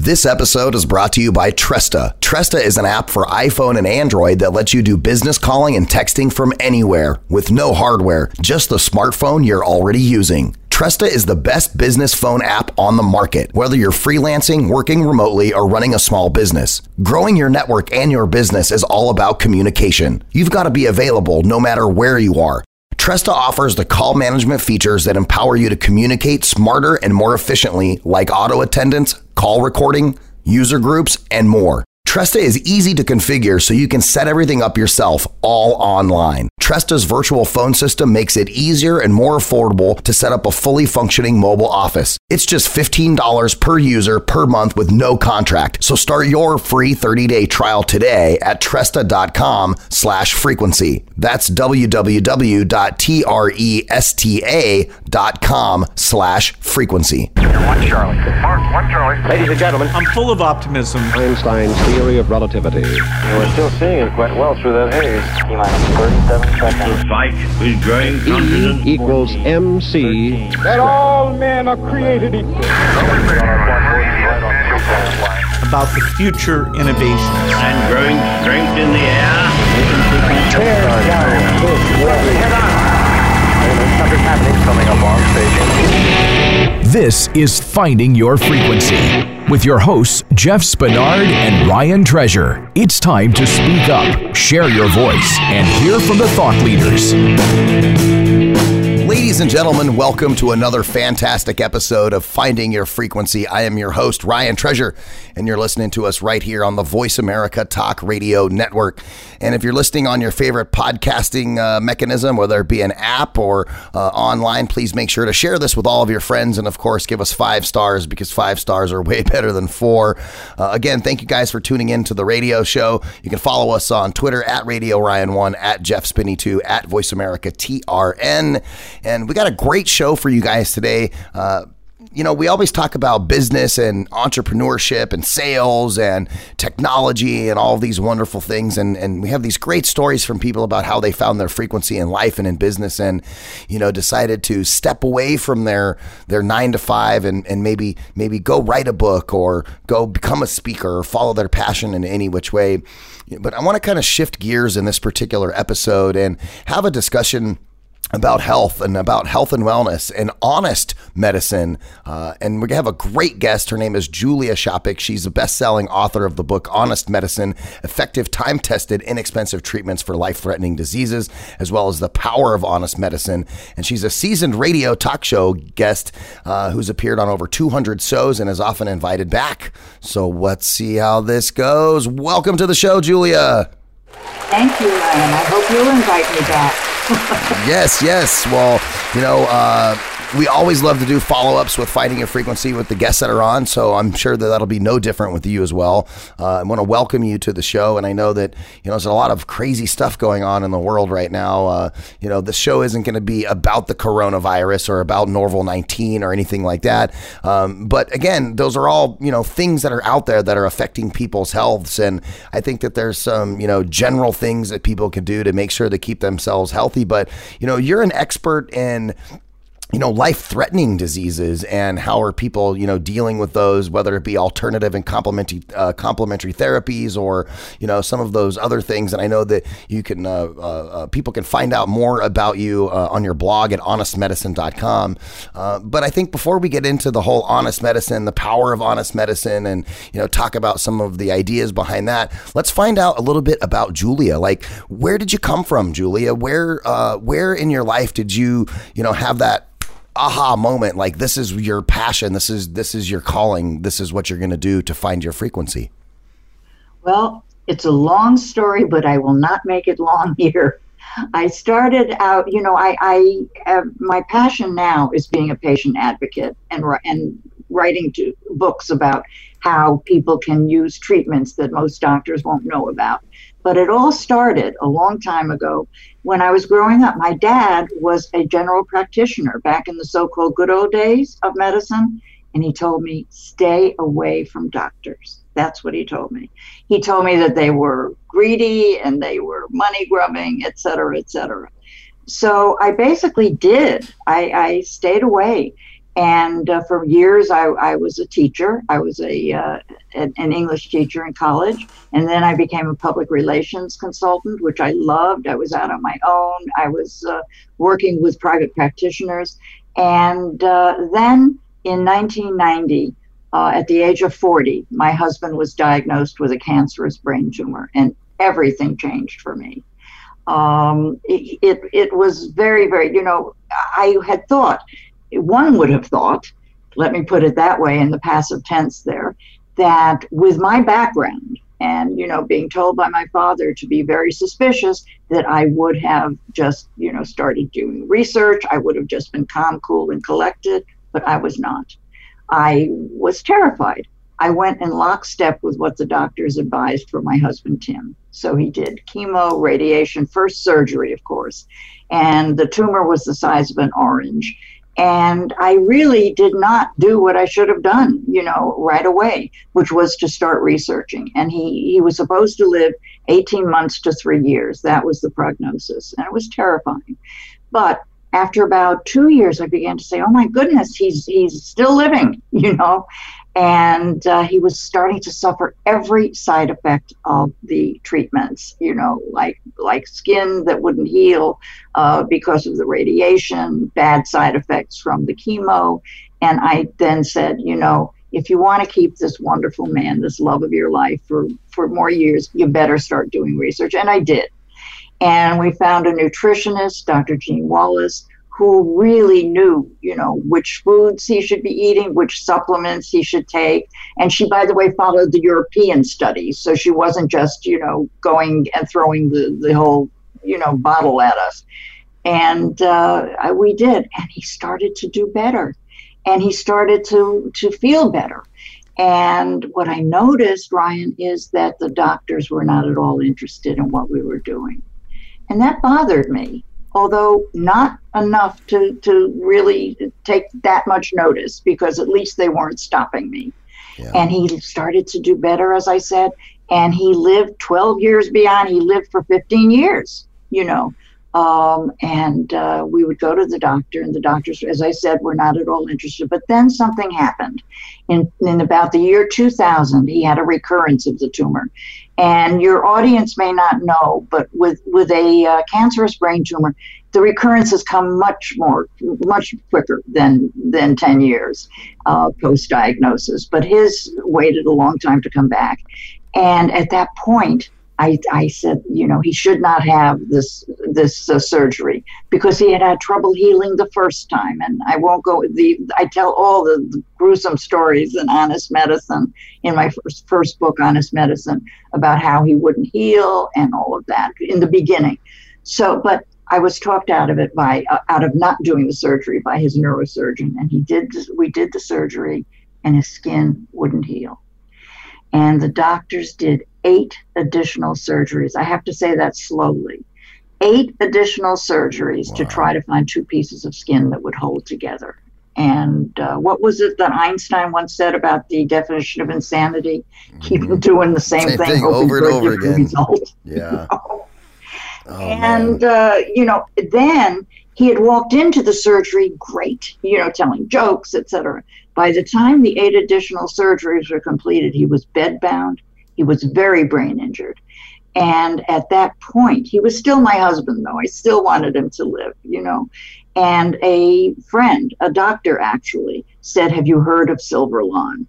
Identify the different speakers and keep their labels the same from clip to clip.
Speaker 1: This episode is brought to you by Tresta. Tresta is an app for iPhone and Android that lets you do business calling and texting from anywhere with no hardware, just the smartphone you're already using. Tresta is the best business phone app on the market, whether you're freelancing, working remotely, or running a small business. Growing your network and your business is all about communication. You've got to be available no matter where you are. Tresta offers the call management features that empower you to communicate smarter and more efficiently, like auto attendance, call recording, user groups, and more. Tresta is easy to configure so you can set everything up yourself all online. Tresta's virtual phone system makes it easier and more affordable to set up a fully functioning mobile office. It's just $15 per user per month with no contract. So start your free 30-day trial today at tresta.com slash frequency. That's www.tresta.com slash frequency.
Speaker 2: One Charlie. Mark, one Charlie.
Speaker 3: Ladies and gentlemen,
Speaker 4: I'm full of optimism.
Speaker 3: Einstein's theory of relativity.
Speaker 5: We're still seeing it quite well through that haze.
Speaker 2: T minus 37 seconds.
Speaker 6: Spike is growing
Speaker 3: E equals MC.
Speaker 7: that all men are created equal.
Speaker 4: About the future innovations.
Speaker 6: and growing strength in the air.
Speaker 2: Something's happening coming up on station.
Speaker 8: This is Finding Your Frequency with your hosts, Jeff Spinard and Ryan Treasure. It's time to speak up, share your voice, and hear from the thought leaders.
Speaker 1: Ladies and gentlemen, welcome to another fantastic episode of Finding Your Frequency. I am your host, Ryan Treasure, and you're listening to us right here on the Voice America Talk Radio Network. And if you're listening on your favorite podcasting uh, mechanism, whether it be an app or uh, online, please make sure to share this with all of your friends. And of course, give us five stars because five stars are way better than four. Uh, again, thank you guys for tuning in to the radio show. You can follow us on Twitter at Radio Ryan1, at Jeff Spinney2, at Voice America TRN. And we got a great show for you guys today. Uh, you know, we always talk about business and entrepreneurship and sales and technology and all these wonderful things. And, and we have these great stories from people about how they found their frequency in life and in business and, you know, decided to step away from their, their nine to five and, and maybe, maybe go write a book or go become a speaker or follow their passion in any which way. But I want to kind of shift gears in this particular episode and have a discussion about health and about health and wellness and honest medicine. Uh, and we have a great guest. Her name is Julia Schopick. She's a best selling author of the book Honest Medicine Effective, Time Tested, Inexpensive Treatments for Life Threatening Diseases, as well as The Power of Honest Medicine. And she's a seasoned radio talk show guest uh, who's appeared on over 200 shows and is often invited back. So let's see how this goes. Welcome to the show, Julia.
Speaker 9: Thank you, Ryan. I hope you'll invite me back.
Speaker 1: yes, yes. Well, you know, uh, we always love to do follow ups with Finding Your Frequency with the guests that are on. So I'm sure that that'll be no different with you as well. Uh, I want to welcome you to the show. And I know that, you know, there's a lot of crazy stuff going on in the world right now. Uh, you know, the show isn't going to be about the coronavirus or about Norval 19 or anything like that. Um, but again, those are all, you know, things that are out there that are affecting people's healths. And I think that there's some, you know, general things that people can do to make sure to keep themselves healthy. But, you know, you're an expert in you know life-threatening diseases and how are people you know dealing with those whether it be alternative and complementary uh, complementary therapies or you know some of those other things. And I know that you can uh, uh, uh, people can find out more about you uh, on your blog at honestmedicine.com uh, but I think before we get into the whole honest medicine the power of honest medicine and you know talk about some of the ideas behind that let's find out a little bit about Julia. Like where did you come from Julia? Where uh, where in your life did you you know have that aha moment like this is your passion this is this is your calling this is what you're going to do to find your frequency
Speaker 9: Well, it's a long story, but I will not make it long here. I started out, you know, I, I have, my passion now is being a patient advocate and and writing to books about how people can use treatments that most doctors won't know about. But it all started a long time ago when I was growing up. My dad was a general practitioner back in the so-called good old days of medicine, and he told me stay away from doctors. That's what he told me. He told me that they were greedy and they were money grubbing, et cetera, et cetera. So I basically did. I, I stayed away. And uh, for years, I, I was a teacher. I was a uh, an, an English teacher in college, and then I became a public relations consultant, which I loved. I was out on my own. I was uh, working with private practitioners, and uh, then in 1990, uh, at the age of 40, my husband was diagnosed with a cancerous brain tumor, and everything changed for me. Um, it, it, it was very, very, you know, I had thought one would have thought, let me put it that way in the passive tense there, that with my background and, you know, being told by my father to be very suspicious, that I would have just, you know, started doing research. I would have just been calm, cool, and collected, but I was not. I was terrified. I went in lockstep with what the doctors advised for my husband, Tim. So he did chemo, radiation, first surgery, of course. And the tumor was the size of an orange. And I really did not do what I should have done, you know, right away, which was to start researching. And he, he was supposed to live 18 months to three years. That was the prognosis. And it was terrifying. But after about two years, I began to say, "Oh my goodness, he's he's still living," you know, and uh, he was starting to suffer every side effect of the treatments you know like like skin that wouldn't heal uh, because of the radiation bad side effects from the chemo. And i then said you know if you want to keep this wonderful man this love of your life for for more years you better start doing research. And i did. And we found a nutritionist dr jean wallace who really knew, you know, which foods he should be eating, which supplements he should take. And she, by the way, followed the European studies. So she wasn't just, you know, going and throwing the, the whole, you know, bottle at us. And uh, we did. And he started to do better. And he started to, to feel better. And what I noticed, Ryan, is that the doctors were not at all interested in what we were doing. And that bothered me although not enough to, to really take that much notice because at least they weren't stopping me. Yeah. And he started to do better, as I said, and he lived 12 years beyond. He lived for 15 years, you know. Um, and uh, we would go to the doctor, and the doctors, as I said, were not at all interested. But then something happened. In, in about the year 2000, he had a recurrence of the tumor. And your audience may not know, but with, with a uh, cancerous brain tumor, the recurrences come much more, much quicker than, than 10 years uh, post diagnosis. But his waited a long time to come back. And at that point, I, I said, you know, he should not have this this uh, surgery because he had had trouble healing the first time. And I won't go. The I tell all the, the gruesome stories in Honest Medicine in my first first book, Honest Medicine, about how he wouldn't heal and all of that in the beginning. So, but I was talked out of it by uh, out of not doing the surgery by his neurosurgeon, and he did. We did the surgery, and his skin wouldn't heal. And the doctors did eight additional surgeries. I have to say that slowly. Eight additional surgeries wow. to try to find two pieces of skin that would hold together. And uh, what was it that Einstein once said about the definition of insanity? Mm-hmm. Keep doing the same, same thing, thing over and over again. Result.
Speaker 1: Yeah.
Speaker 9: oh, and uh, you know, then he had walked into the surgery great, you know, telling jokes, etc. By the time the eight additional surgeries were completed, he was bedbound. He was very brain injured. And at that point, he was still my husband, though. I still wanted him to live, you know. And a friend, a doctor actually, said, Have you heard of Silverlon?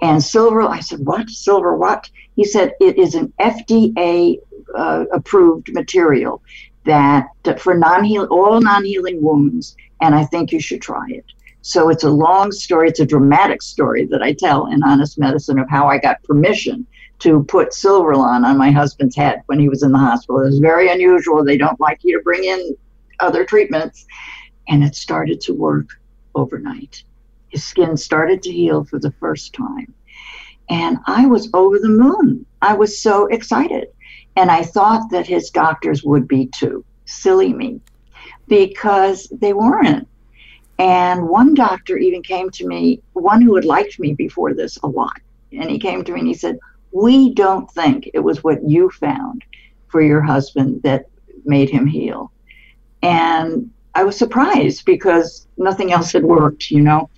Speaker 9: And Silver, I said, What? Silver what? He said, It is an FDA uh, approved material that for non all non healing wounds, and I think you should try it. So it's a long story. It's a dramatic story that I tell in Honest Medicine of how I got permission to put Silverlon on my husband's head when he was in the hospital. It was very unusual. They don't like you to bring in other treatments. And it started to work overnight. His skin started to heal for the first time. And I was over the moon. I was so excited. And I thought that his doctors would be too. Silly me. Because they weren't. And one doctor even came to me, one who had liked me before this a lot. And he came to me and he said, We don't think it was what you found for your husband that made him heal. And I was surprised because nothing else had worked, you know.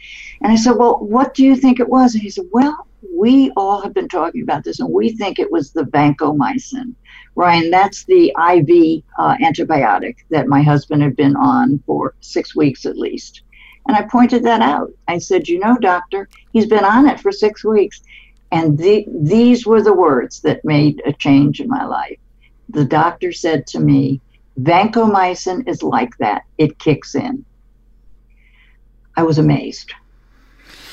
Speaker 9: And I said, Well, what do you think it was? And he said, Well, we all have been talking about this, and we think it was the vancomycin. Ryan, that's the IV uh, antibiotic that my husband had been on for six weeks at least. And I pointed that out. I said, You know, doctor, he's been on it for six weeks. And the, these were the words that made a change in my life. The doctor said to me, Vancomycin is like that, it kicks in. I was amazed.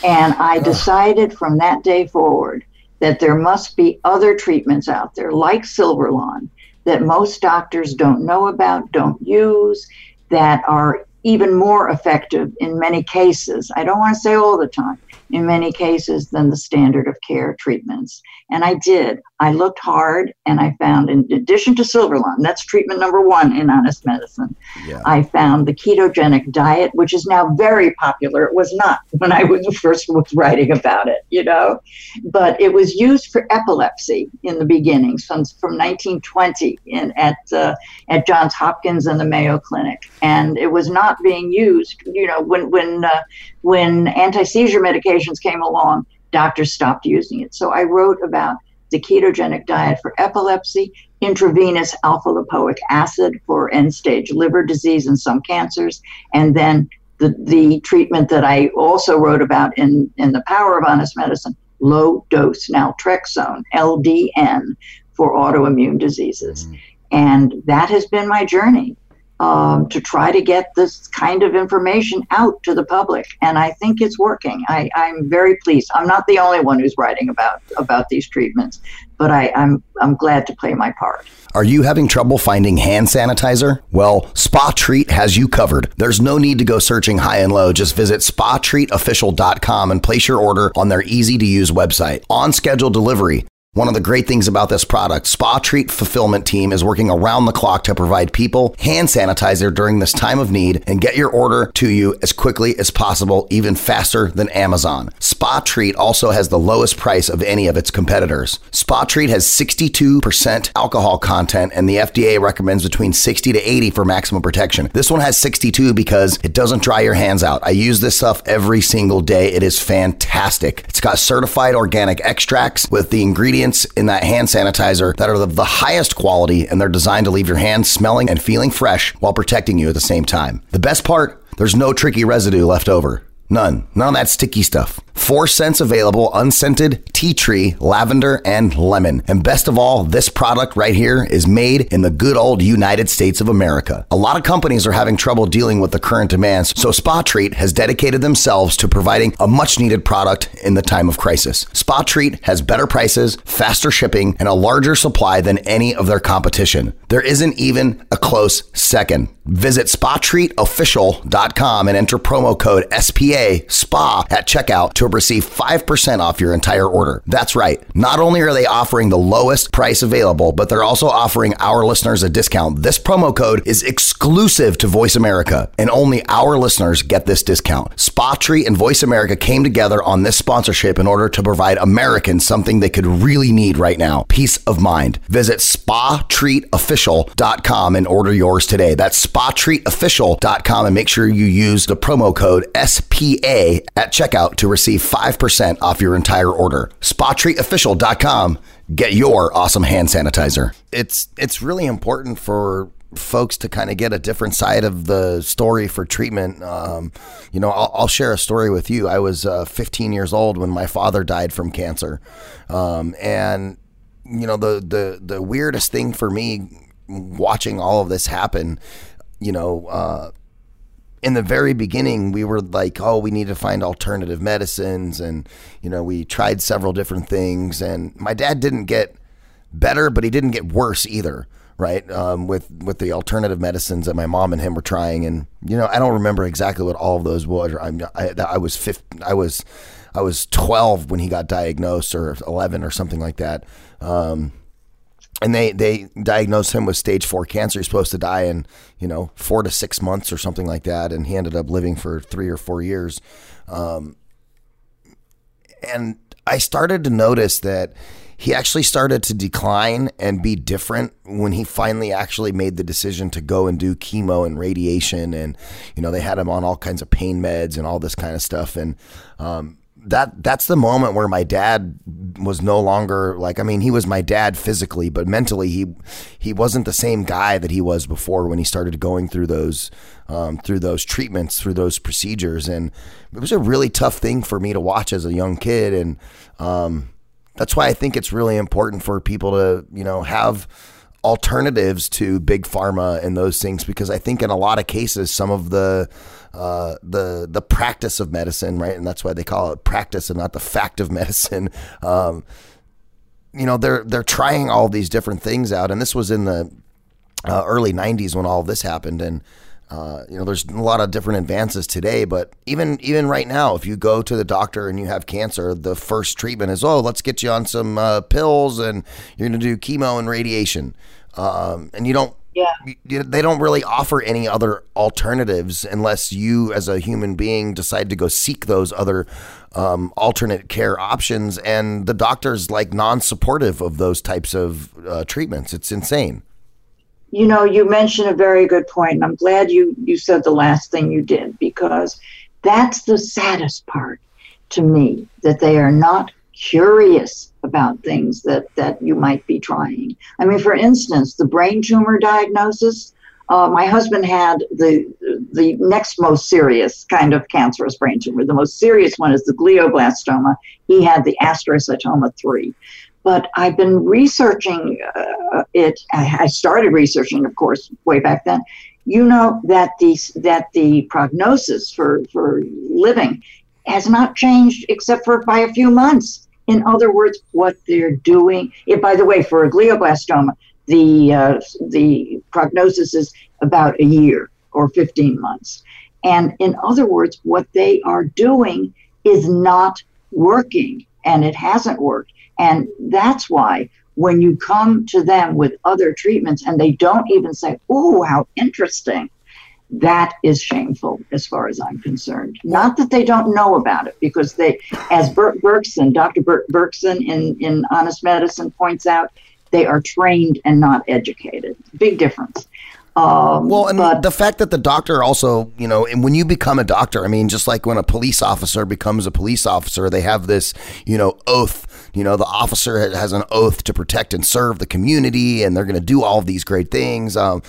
Speaker 9: And I decided from that day forward that there must be other treatments out there, like Silverlon, that most doctors don't know about, don't use, that are even more effective in many cases. I don't want to say all the time, in many cases, than the standard of care treatments. And I did. I looked hard and I found, in addition to Silverlon, that's treatment number one in honest medicine,
Speaker 1: Yeah.
Speaker 9: I found the ketogenic diet, which is now very popular. It was not when I was first was writing about it, you know, but it was used for epilepsy in the beginning, from, from 1920 in, at, uh, at Johns Hopkins and the Mayo Clinic. And it was not being used, you know, when, when, uh, when anti-seizure medications came along, doctors stopped using it. So I wrote about the ketogenic diet for epilepsy, intravenous alpha lipoic acid for end stage liver disease and some cancers, and then the, the treatment that I also wrote about in, in The Power of Honest Medicine low dose naltrexone, LDN, for autoimmune diseases. Mm-hmm. And that has been my journey um, to try to get this kind of information out to the public. And I think it's working. I, I'm very pleased. I'm not the only one who's writing about, about these treatments, but I, I'm, I'm glad to play my part.
Speaker 1: Are you having trouble finding hand sanitizer? Well, Spa Treat has you covered. There's no need to go searching high and low. Just visit spatreatofficial.com and place your order on their easy to use website. On schedule delivery. One of the great things about this product, Spa Treat Fulfillment Team is working around the clock to provide people hand sanitizer during this time of need and get your order to you as quickly as possible, even faster than Amazon. Spa Treat also has the lowest price of any of its competitors. Spa Treat has 62% alcohol content and the FDA recommends between 60 to 80 for maximum protection. This one has 62 because it doesn't dry your hands out. I use this stuff every single day. It is fantastic. It's got certified organic extracts with the ingredients in that hand sanitizer that are of the highest quality and they're designed to leave your hands smelling and feeling fresh while protecting you at the same time. The best part, there's no tricky residue left over. None. None of that sticky stuff. Four scents available unscented, tea tree, lavender, and lemon. And best of all, this product right here is made in the good old United States of America. A lot of companies are having trouble dealing with the current demands, so Spa Treat has dedicated themselves to providing a much needed product in the time of crisis. Spa Treat has better prices, faster shipping, and a larger supply than any of their competition. There isn't even a close second. Visit SpaTreatOfficial.com and enter promo code SPA SPA at checkout to receive 5% off your entire order. That's right. Not only are they offering the lowest price available, but they're also offering our listeners a discount. This promo code is exclusive to Voice America, and only our listeners get this discount. Spa Treat and Voice America came together on this sponsorship in order to provide Americans something they could really need right now peace of mind. Visit SpaTreatOfficial.com and order yours today. That's SpaTreatOfficial.com and make sure you use the promo code SPA at checkout to receive 5% off your entire order. SpaTreatOfficial.com. Get your awesome hand sanitizer. It's it's really important for folks to kind of get a different side of the story for treatment. Um, you know, I'll, I'll, share a story with you. I was uh, 15 years old when my father died from cancer, um, and you know the the the weirdest thing for me watching all of this happen, you know. Uh, in the very beginning, we were like, oh, we need to find alternative medicines. And, you know, we tried several different things. And my dad didn't get better, but he didn't get worse either right? Um, with with the alternative medicines that my mom and him were trying, and you know, I don't remember exactly what all of those were. I'm, I, I was 15, I was I was 12 when he got diagnosed, or 11 or something like that. Um, and they they diagnosed him with stage four cancer. He's supposed to die in you know four to six months or something like that, and he ended up living for three or four years. Um, and I started to notice that he actually started to decline and be different when he finally actually made the decision to go and do chemo and radiation and you know they had him on all kinds of pain meds and all this kind of stuff and um, that that's the moment where my dad was no longer like I mean he was my dad physically but mentally he he wasn't the same guy that he was before when he started going through those um, through those treatments through those procedures. And it was a really tough thing for me to watch as a young kid. And um, that's why I think it's really important for people to you know have alternatives to big pharma and those things because I think in a lot of cases some of the uh, the the practice of medicine, right? And that's why they call it practice and not the fact of medicine. Um, you know, they're they're trying all these different things out, and this was in the uh, early '90s when all this happened, and. Uh, you know, there's a lot of different advances today, but even even right now, if you go to the doctor and you have cancer, the first treatment is, oh, let's get you on some uh, pills and you're going to do chemo and radiation, um, and you don't
Speaker 9: Yeah.
Speaker 1: they don't really offer any other alternatives unless you, as a human being, decide to go seek those other um, alternate care options. And the doctor's like non-supportive of those types of uh, treatments. It's insane.
Speaker 9: You know, you mentioned a very good point, and I'm glad you you said the last thing you did because that's the saddest part to me that they are not curious about things that that you might be trying. I mean, for instance, the brain tumor diagnosis. Uh, my husband had the the next most serious kind of cancerous brain tumor. The most serious one is the glioblastoma. He had the astrocytoma three. But I've been researching uh, it. I, I started researching, of course, way back then. You know that the that the prognosis for for living has not changed except for by a few months. In other words, what they're doing. It, by the way, for a glioblastoma, the uh, the prognosis is about a year or 15 months. And in other words, what they are doing is not working, and it hasn't worked. And that's why when you come to them with other treatments and they don't even say, "Oh, how interesting," that is shameful as far as I'm concerned. Not that they don't know about it, because they, as Burt Berkson, Dr. Burt Berkson in, in Honest Medicine points out, they are trained and not educated. Big difference. Um,
Speaker 1: Well, and
Speaker 9: but
Speaker 1: the fact that the doctor also, you know, and when you become a doctor, I mean, just like when a police officer becomes a police officer, they have this, you know, oath. You know, the officer has an oath to protect and serve the community, and they're going to do all of these great things. Um,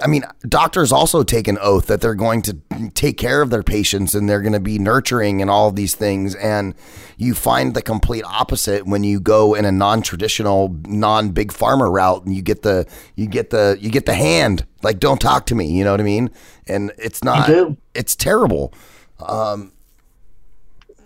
Speaker 1: I mean, doctors also take an oath that they're going to take care of their patients and they're going to be nurturing and all of these things. And you find the complete opposite when you go in a non-traditional, non-big pharma route, and you get the you get the you get the hand like, don't talk to me. You know what I mean? And it's not. It's terrible.
Speaker 9: Um,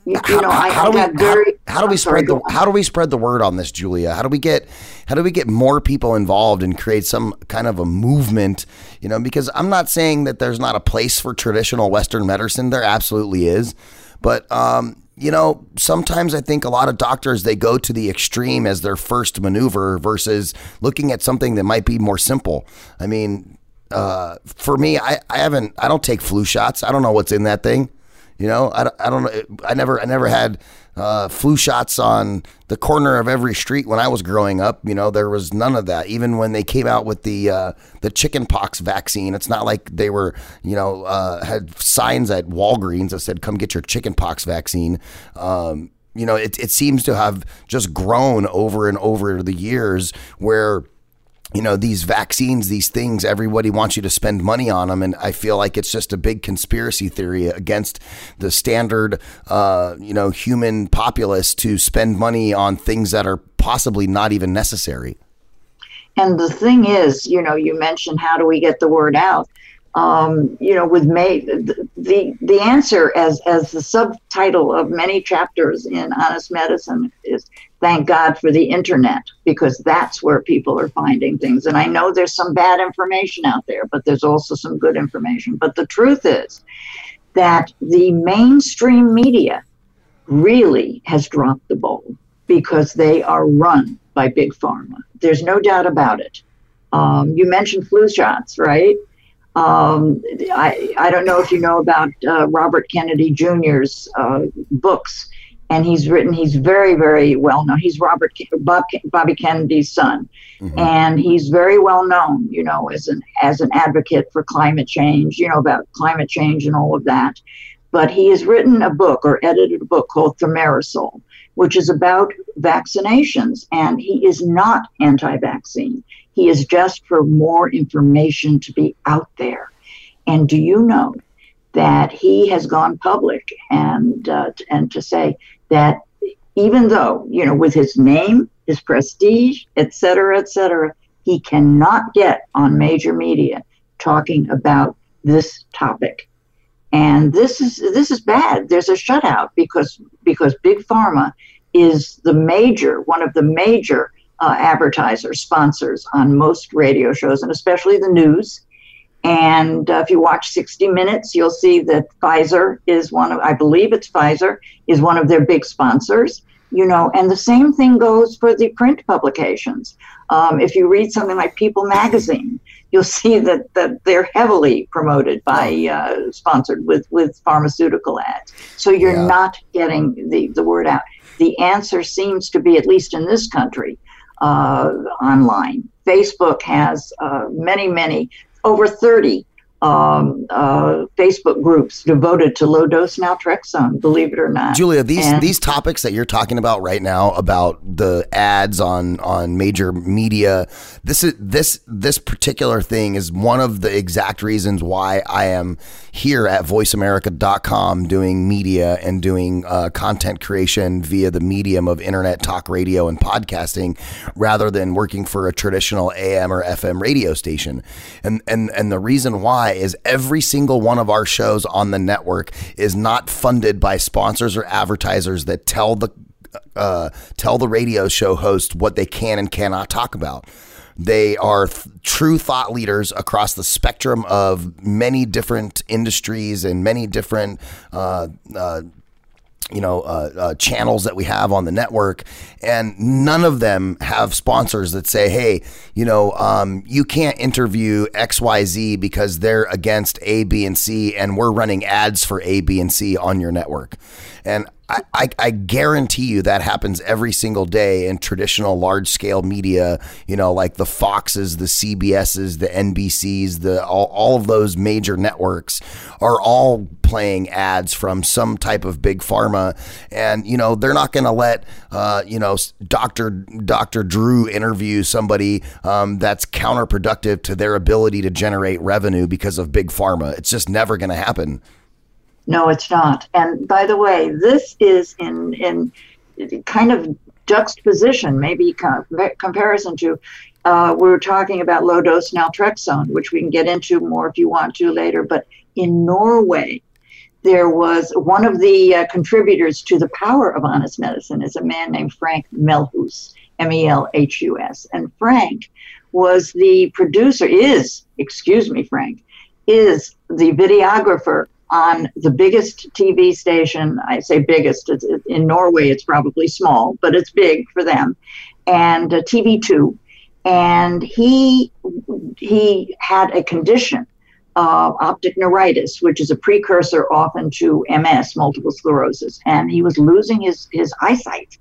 Speaker 9: you, you know, I,
Speaker 1: how do we
Speaker 9: very.
Speaker 1: how, how do we
Speaker 9: I'm sorry,
Speaker 1: spread the how do we spread the word on this, Julia? How do we get how do we get more people involved and create some kind of a movement? You know, because I'm not saying that there's not a place for traditional Western medicine. There absolutely is, but um, you know, sometimes I think a lot of doctors they go to the extreme as their first maneuver versus looking at something that might be more simple. I mean, uh, for me, I, I haven't I don't take flu shots. I don't know what's in that thing. You know, I, I don't know. I never I never had uh, flu shots on the corner of every street when I was growing up. You know, there was none of that. Even when they came out with the uh, the chicken pox vaccine, it's not like they were you know uh, had signs at Walgreens that said "Come get your chicken pox vaccine." Um, you know, it, it seems to have just grown over and over the years where you know these vaccines these things everybody wants you to spend money on them and i feel like it's just a big conspiracy theory against the standard uh, you know human populace to spend money on things that are possibly not even necessary
Speaker 9: And the thing is, you know, you mentioned how do we get the word out? Um, you know, with May, the, the the answer, as as the subtitle of many chapters in Honest Medicine is, thank God for the internet because that's where people are finding things. And I know there's some bad information out there, but there's also some good information. But the truth is that the mainstream media really has dropped the ball because they are run by big pharma. There's no doubt about it. Um, you mentioned flu shots, right? Um, I, I don't know if you know about uh, Robert Kennedy Jr.'s uh, books, and he's written. He's very, very well known. He's Robert Bob, Bobby Kennedy's son, mm-hmm. and he's very well known. You know, as an as an advocate for climate change. You know about climate change and all of that. But he has written a book or edited a book called Thimerosal, which is about vaccinations, and he is not anti-vaccine. He is just for more information to be out there. And do you know that he has gone public and uh, and to say that even though you know with his name, his prestige, et cetera, et cetera, he cannot get on major media talking about this topic. And this is this is bad. There's a shutout because because big pharma is the major one of the major uh, advertisers sponsors on most radio shows and especially the news and uh, if you watch 60 Minutes, you'll see that Pfizer is one of, I believe it's Pfizer, is one of their big sponsors. You know, and the same thing goes for the print publications. Um, if you read something like People Magazine, you'll see that, that they're heavily promoted by, uh, sponsored with, with pharmaceutical ads. So you're yeah. not getting the, the word out. The answer seems to be, at least in this country, uh, online. Facebook has uh, many, many over 30 um, uh, Facebook groups devoted to low dose naltrexone. Believe it or not,
Speaker 1: Julia, these and, these topics that you're talking about right now about the ads on on major media. This is this this particular thing is one of the exact reasons why I am here at VoiceAmerica.com doing media and doing uh, content creation via the medium of internet talk radio and podcasting, rather than working for a traditional AM or FM radio station. And and and the reason why is every single one of our shows on the network is not funded by sponsors or advertisers that tell the uh, tell the radio show host what they can and cannot talk about. They are th- true thought leaders across the spectrum of many different industries and many different uh, uh, you know uh, uh, channels that we have on the network and none of them have sponsors that say hey you know um, you can't interview xyz because they're against a b and c and we're running ads for a b and c on your network and I, I, I, guarantee you that happens every single day in traditional large scale media, you know, like the Foxes, the CBSs, the NBCs, the all, all of those major networks are all playing ads from some type of big pharma. And, you know, they're not going to let, uh, you know, Dr. Dr. Drew interview somebody um, that's counterproductive to their ability to generate revenue because of big pharma. It's just never going to happen.
Speaker 9: No, it's not. And by the way, this is in in kind of juxtaposition, maybe comparison to uh, we are talking about low dose naltrexone, which we can get into more if you want to later. But in Norway, there was one of the uh, contributors to the power of honest medicine is a man named Frank Melhus, M E L H U S, and Frank was the producer. Is excuse me, Frank is the videographer on the biggest TV station. I say biggest. In Norway, it's probably small, but it's big for them. And uh, TV2, and he he had a condition of optic neuritis, which is a precursor often to MS, multiple sclerosis, and he was losing his his eyesight.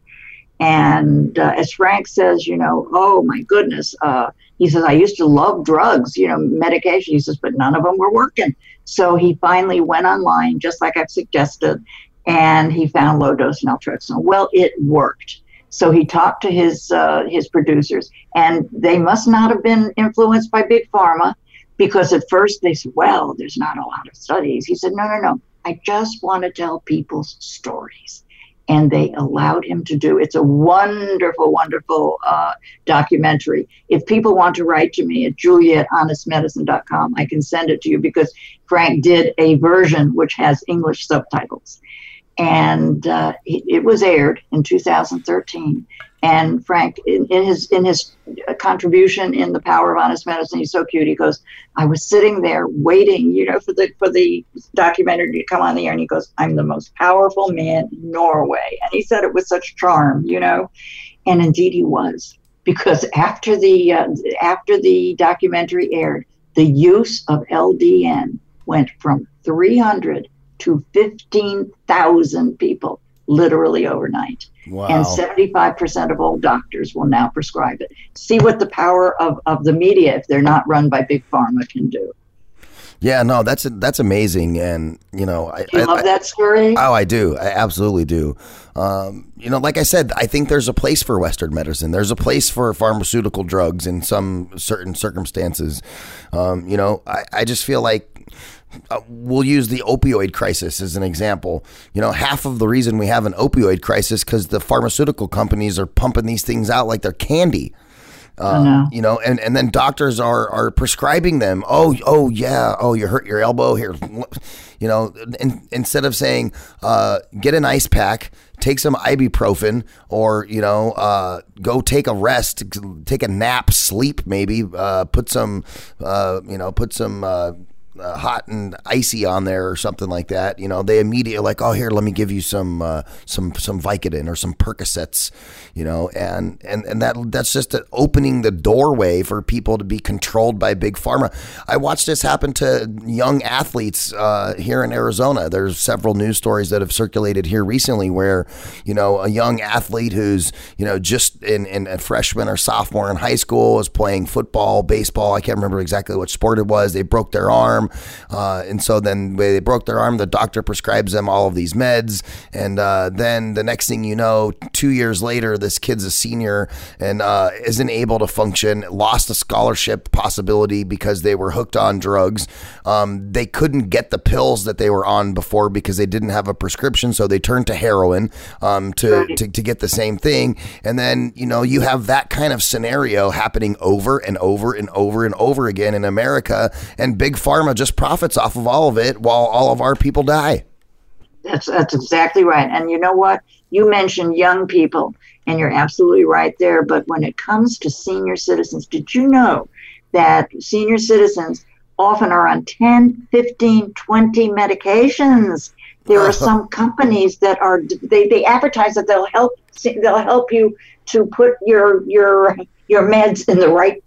Speaker 9: And uh, as Frank says, you know, oh my goodness, uh, he says, I used to love drugs, you know, medication. He says, but none of them were working. So he finally went online, just like I've suggested, and he found low dose naltrexone. Well, it worked. So he talked to his uh, his producers, and they must not have been influenced by big pharma, because at first they said, "Well, there's not a lot of studies." He said, "No, no, no. I just want to tell people's stories." And they allowed him to do. It's a wonderful, wonderful uh, documentary. If people want to write to me at julia@honestmedicine.com, I can send it to you because Frank did a version which has English subtitles, and uh, it, was aired in 2013. And Frank, in, in, his in his contribution in the Power of Honest Medicine, he's so cute. He goes, "I was sitting there waiting, you know, for the for the documentary to come on the air." And he goes, "I'm the most powerful man in Norway," and he said it with such charm, you know, and indeed he was, because after the uh, after the documentary aired, the use of LDN went from 300 to 15,000 people literally overnight.
Speaker 1: Wow.
Speaker 9: And 75% of all doctors will now prescribe it. See what the power of, of the media, if they're not run by big pharma, can do.
Speaker 1: Yeah, no, that's that's amazing, and you know, I,
Speaker 9: you love
Speaker 1: I-
Speaker 9: that story?
Speaker 1: Oh, I do. I absolutely do. Um, you know, like I said, I think there's a place for Western medicine. There's a place for pharmaceutical drugs in some certain circumstances. Um, you know, I, I just feel like uh, we'll use the opioid crisis as an example. You know, half of the reason we have an opioid crisis because the pharmaceutical companies are pumping these things out like they're candy.
Speaker 9: Know.
Speaker 1: You know, and, and then doctors are are prescribing them. Oh, oh yeah. Oh, you hurt your elbow here. You know, in, instead of saying, uh, get an ice pack, take some ibuprofen, or you know, uh, go take a rest, take a nap, sleep maybe, uh, put some, uh, you know, put some. Uh, hot and icy on there or something like that, you know, they immediately like, oh, here, let me give you some uh, some some Vicodin or some Percocets, you know, and and and that that's just opening the doorway for people to be controlled by big pharma. I watched this happen to young athletes uh, here in Arizona. There's several news stories that have circulated here recently where, you know, a young athlete who's you know just in in a freshman or sophomore in high school is playing football, baseball. I can't remember exactly what sport it was. They broke their arm. Uh, and so then when they broke their arm, the doctor prescribes them all of these meds. And uh, then the next thing you know, two years later, this kid's a senior and uh, isn't able to function, lost a scholarship possibility because they were hooked on drugs. Um, they couldn't get the pills that they were on before because they didn't have a prescription. So they turned to heroin um, to,
Speaker 9: Right.
Speaker 1: to, to get the same thing. And then, you know, you have that kind of scenario happening over and over and over and over again in America. And Big Pharma just profits off of all of it while all of our people die.
Speaker 9: That's that's exactly right. And you know what? You mentioned young people, and you're absolutely right there. But when it comes to senior citizens, did you know that senior citizens often are on 10, 15, 20 medications? There are some companies that are they, they advertise that they'll help they'll help you to put your your your meds in the right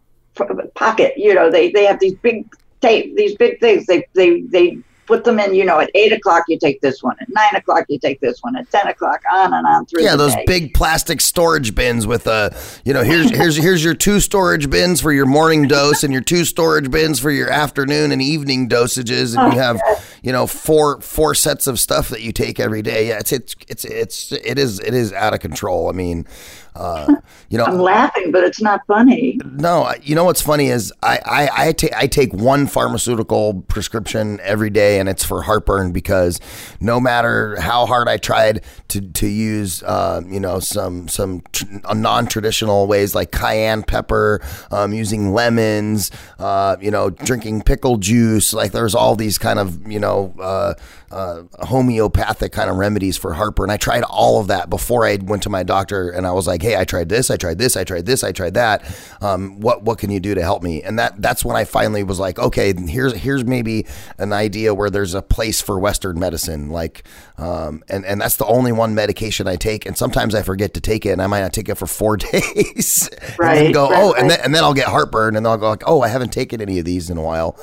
Speaker 9: pocket. You know, they they have these big tape these big things. They they they put them in. You know, at eight o'clock you take this one, at nine o'clock you take this one, at ten o'clock on and on through.
Speaker 1: Yeah, those
Speaker 9: day.
Speaker 1: big plastic storage bins with uh, you know, here's here's here's your two storage bins for your morning dose and your two storage bins for your afternoon and evening dosages, and you have, you know, four four sets of stuff that you take every day. Yeah, it's it's it's it's it is it is out of control. I mean, uh, you know,
Speaker 9: I'm laughing, but it's not funny.
Speaker 1: no, you know what's funny is I I I, ta- I take one pharmaceutical prescription every day, and it's for heartburn because no matter how hard I tried to to use uh, you know some some tr- non traditional ways like cayenne pepper, um, using lemons, uh, you know, drinking pickle juice, like there's all these kind of you know. Uh, uh, homeopathic kind of remedies for heartburn. I tried all of that before I went to my doctor, and I was like, "Hey, I tried this, I tried this, I tried this, I tried that. Um, what what can you do to help me?" And that that's when I finally was like, "Okay, here's here's maybe an idea where there's a place for Western medicine, like, um, and and that's the only one medication I take, and sometimes I forget to take it, and I might not take it for four days, and then
Speaker 9: Right,
Speaker 1: go,
Speaker 9: right,
Speaker 1: oh, and then and then I'll get heartburn, and then I'll go like, oh, I haven't taken any of these in a while.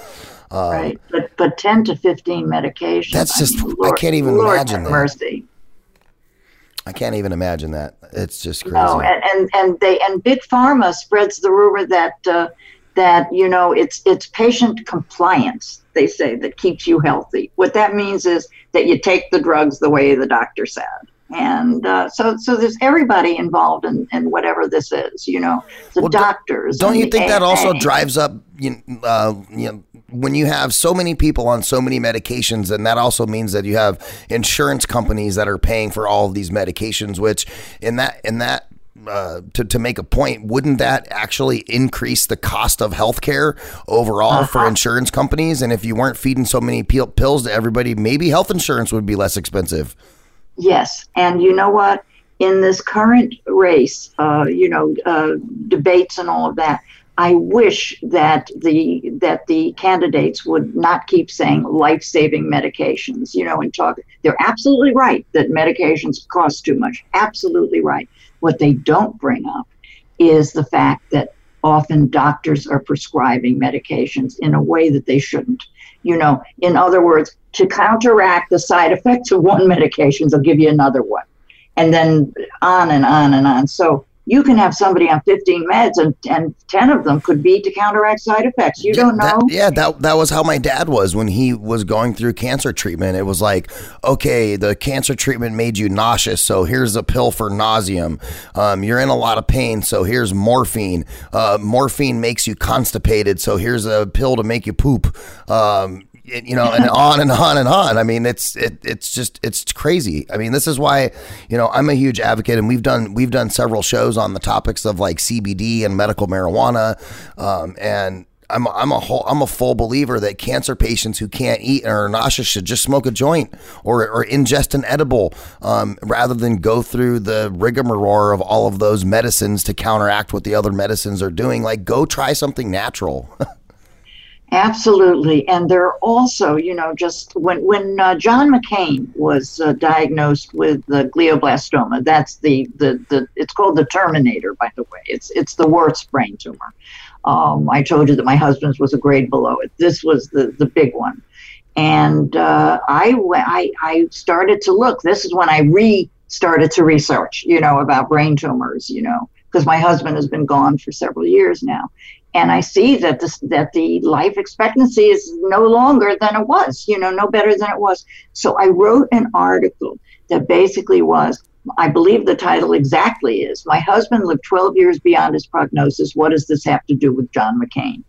Speaker 9: Right. But but ten to fifteen medications.
Speaker 1: That's
Speaker 9: I
Speaker 1: just-
Speaker 9: mean,
Speaker 1: I can't even
Speaker 9: Lord
Speaker 1: imagine that.
Speaker 9: Mercy.
Speaker 1: I can't even imagine that. It's just crazy.
Speaker 9: No, and, and and they and big pharma spreads the rumor that uh, that you know it's it's patient compliance. They say that keeps you healthy. What that means is that you take the drugs the way the doctor said, and uh, so so there's everybody involved in, in whatever this is. You know, the
Speaker 1: Well,
Speaker 9: doctors.
Speaker 1: Don't you think that also drives up, you uh, you know, when you have so many people on so many medications, and that also means that you have insurance companies that are paying for all of these medications, which in that in that uh, to, to make a point, wouldn't that actually increase the cost of healthcare overall for insurance companies? And if you weren't feeding so many pil- pills to everybody, maybe health insurance would be less expensive.
Speaker 9: Yes, and you know what? In this current race, uh, you know, uh, debates and all of that, I wish that the that the candidates would not keep saying life-saving medications. You know, and talk. They're absolutely right that medications cost too much. Absolutely right. What they don't bring up is the fact that often doctors are prescribing medications in a way that they shouldn't. You know, in other words, to counteract the side effects of one medication, they'll give you another one. and then on and on and on. So you can have somebody on 15 meds and, and 10 of them could be to counteract side effects. You don't know.
Speaker 1: That, yeah, that that was how my dad was when he was going through cancer treatment. It was like, okay, the cancer treatment made you nauseous, so here's a pill for nauseum. Um, you're in a lot of pain, so here's morphine. Uh, morphine makes you constipated, so here's a pill to make you poop. Um, it- you know, and on and on and on. I mean, it's it, it's just it's crazy. I mean, this is why you know I'm a huge advocate, and we've done we've done several shows on the topics of like CBD and medical marijuana, um, and. I'm a, I'm a whole, I'm a full believer that cancer patients who can't eat or are nauseous should just smoke a joint or, or ingest an edible um, rather than go through the rigmarole of all of those medicines to counteract what the other medicines are doing. Like, go try something natural.
Speaker 9: Absolutely, and there are also, you know, just when when uh, John McCain was uh, diagnosed with uh, glioblastoma, that's the, the the it's called the Terminator, by the way. It's it's the worst brain tumor. Um, I told you that my husband's was a grade below it. This was the the big one, and uh, I I I started to look. This is when I re started to research, you know, about brain tumors, you know, because my husband has been gone for several years now and I see that this that the life expectancy is no longer than it was, you know, no better than it was. So I wrote an article that basically was, I believe the title exactly is, "My husband lived 12 years beyond his prognosis. What does this have to do with John McCain?"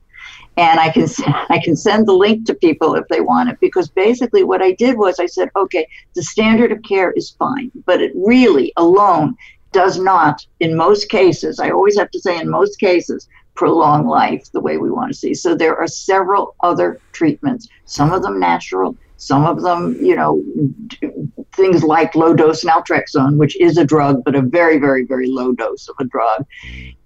Speaker 9: And I can I can send the link to people if they want it because basically what I did was I said, okay, the standard of care is fine, but it really alone does not, in most cases, I always have to say in most cases, prolong life the way we want to see. So there are several other treatments, some of them natural, some of them, you know, things like low dose naltrexone, which is a drug, but a very, very, very low dose of a drug.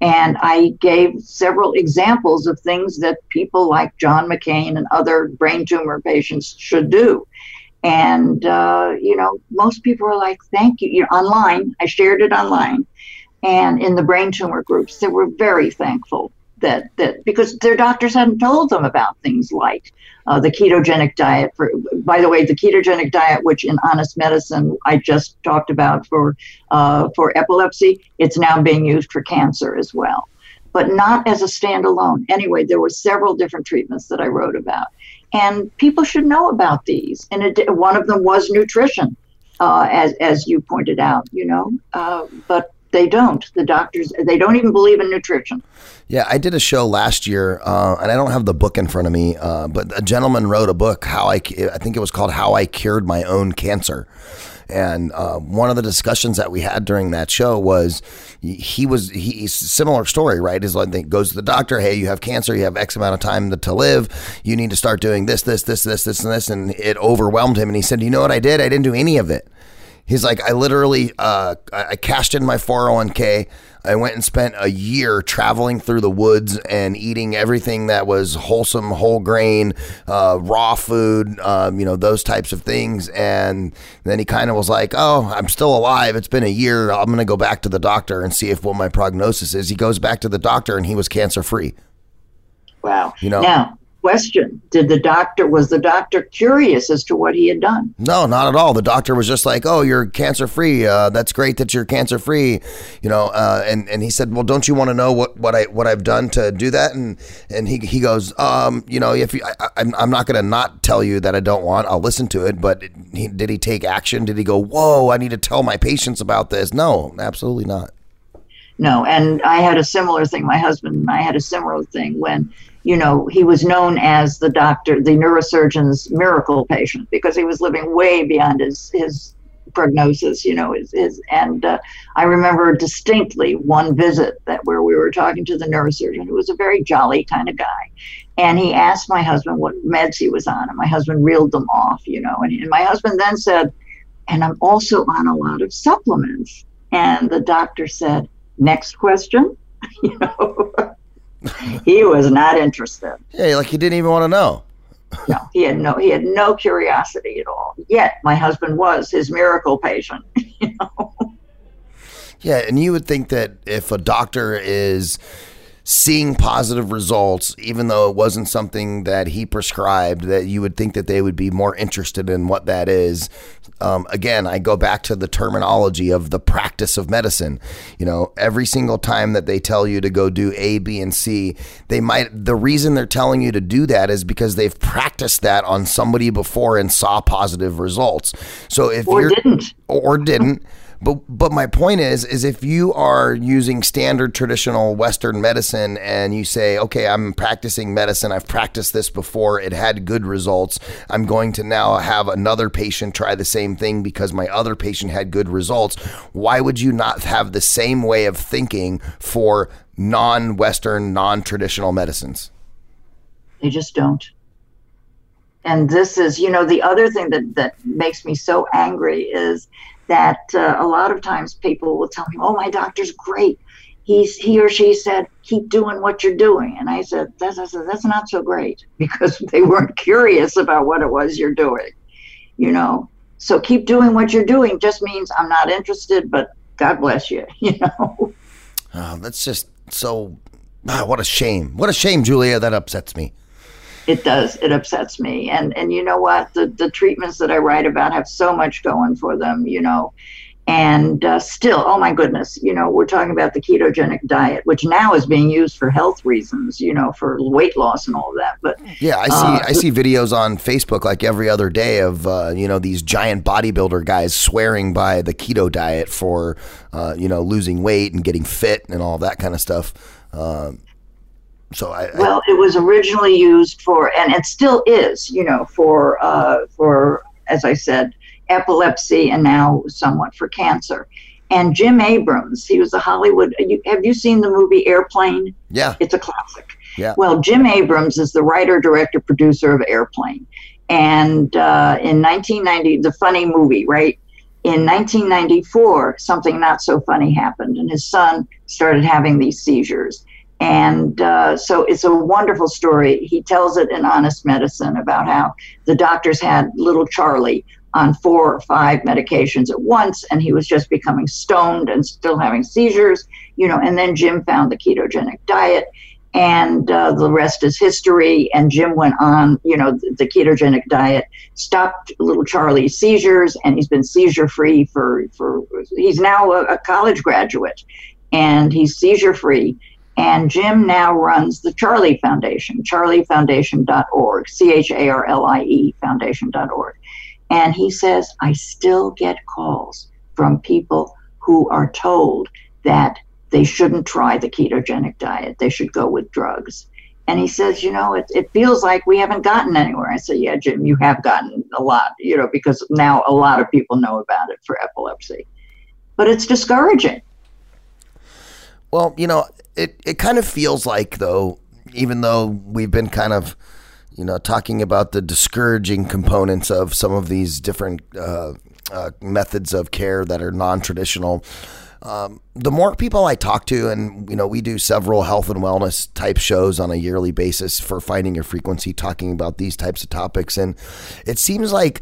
Speaker 9: And I gave several examples of things that people like John McCain and other brain tumor patients should do. And, uh, you know, most people are like, thank you. you know, online, I shared it online. And in the brain tumor groups, they were very thankful that, that because their doctors hadn't told them about things like uh, the ketogenic diet. For by the way, the ketogenic diet, which in Honest Medicine I just talked about for uh, for epilepsy, it's now being used for cancer as well, but not as a standalone. Anyway, there were several different treatments that I wrote about, and people should know about these. And it, one of them was nutrition, uh, as as you pointed out. You know, uh, but they don't. The doctors they don't even believe in nutrition.
Speaker 1: Yeah, I did a show last year, uh, and I don't have the book in front of me, uh, but a gentleman wrote a book. How I, I think it was called "How I Cured My Own Cancer," and uh, one of the discussions that we had during that show was he was he similar story, right? Is like goes to the doctor, hey, you have cancer, you have X amount of time to live, you need to start doing this, this, this, this, this, and this, and it overwhelmed him, and he said, you know what I did? I didn't do any of it. He's like, I literally, uh, I cashed in my 401k. I went and spent a year traveling through the woods and eating everything that was wholesome, whole grain, uh, raw food, um, you know, those types of things. And then he kind of was like, Oh, I'm still alive. It's been a year. I'm going to go back to the doctor and see if what my prognosis is. He goes back to the doctor and he was cancer free.
Speaker 9: Wow.
Speaker 1: You know-
Speaker 9: Now, question: Did the doctor was the doctor curious as to what he had done?
Speaker 1: No, not at all. The doctor was just like, "Oh, you're cancer free. Uh, that's great that you're cancer free." You know, uh, and and he said, "Well, don't you want to know what, what I what I've done to do that?" And and he he goes, um, "You know, if you, I, I'm I'm not going to not tell you that I don't want. I'll listen to it. But he, did he take action? Did he go, "Whoa, I need to tell my patients about this"? No, absolutely not.
Speaker 9: No, and I had a similar thing. My husband and I had a similar thing when, you know, he was known as the doctor, the neurosurgeon's miracle patient because he was living way beyond his his prognosis. You know, his, his and uh, I remember distinctly one visit that where we were talking to the neurosurgeon, who was a very jolly kind of guy, and he asked my husband what meds he was on, and my husband reeled them off. You know, and, and my husband then said, "And I'm also on a lot of supplements," and the doctor said next question you know he was not interested.
Speaker 1: Yeah, like he didn't even want to know.
Speaker 9: no he had no he had no curiosity at all. Yet my husband was his miracle patient
Speaker 1: Yeah, and you would think that if a doctor is seeing positive results, even though it wasn't something that he prescribed, that you would think that they would be more interested in what that is. Um, again, I go back to the terminology of the practice of medicine. You know, every single time that they tell you to go do A, B, and C, they might, the reason they're telling you to do that is because they've practiced that on somebody before and saw positive results. So if
Speaker 9: Or
Speaker 1: you're,
Speaker 9: didn't.
Speaker 1: or didn't. But but my point is is if you are using standard traditional Western medicine and you say, okay, I'm practicing medicine, I've practiced this before, it had good results. I'm going to now have another patient try the same thing because my other patient had good results. Why would you not have the same way of thinking for non-Western, non-traditional medicines?
Speaker 9: They just don't. And this is, you know, the other thing that, that makes me so angry is that uh, a lot of times people will tell me, oh, my doctor's great. He's, he or she said, keep doing what you're doing. And I said, that's, I said, that's not so great because they weren't curious about what it was you're doing, you know. So keep doing what you're doing just means I'm not interested, but God bless you, you know.
Speaker 1: Oh, that's just so. Ah, what a shame! What a shame, Julia. That upsets me.
Speaker 9: It does. It upsets me. And and you know what? The the treatments that I write about have so much going for them. You know, and uh, still, oh my goodness, you know, we're talking about the ketogenic diet, which now is being used for health reasons. You know, for weight loss and all of that. But
Speaker 1: Yeah, I see.
Speaker 9: Uh,
Speaker 1: I see videos on Facebook like every other day of uh, you know these giant bodybuilder guys swearing by the keto diet for uh, you know losing weight and getting fit and all that kind of stuff. Um, so I, I
Speaker 9: well, it was originally used for, and it still is, you know, for uh, for as I said, epilepsy, and now somewhat for cancer. And Jim Abrahams, he was a Hollywood. You, have you seen the movie Airplane?
Speaker 1: yeah,
Speaker 9: It's a classic.
Speaker 1: Yeah.
Speaker 9: Well, Jim Abrahams is the writer, director, producer of Airplane. And uh, in 1990, the funny movie, right? In 1994, something not so funny happened, and his son started having these seizures. And uh, so it's a wonderful story. He tells it in Honest Medicine about how the doctors had little Charlie on four or five medications at once, and he was just becoming stoned and still having seizures, you know. And then Jim found the ketogenic diet, and uh, the rest is history. And Jim went on, you know, the, the ketogenic diet stopped little Charlie's seizures, and he's been seizure free for for. He's now a, a college graduate, and he's seizure free. And Jim now runs the Charlie Foundation, charliefoundation.org, C H A R L I E foundation.org. And he says, I still get calls from people who are told that they shouldn't try the ketogenic diet, they should go with drugs. And he says, you know, it, it feels like we haven't gotten anywhere. I say, yeah, Jim, you have gotten a lot, you know, because now a lot of people know about it for epilepsy. But it's discouraging.
Speaker 1: Well, you know, it, it kind of feels like, though, even though we've been kind of, you know, talking about the discouraging components of some of these different uh, uh, methods of care that are non traditional, um, the more people I talk to, and, you know, we do several health and wellness type shows on a yearly basis for finding your frequency, talking about these types of topics. And it seems like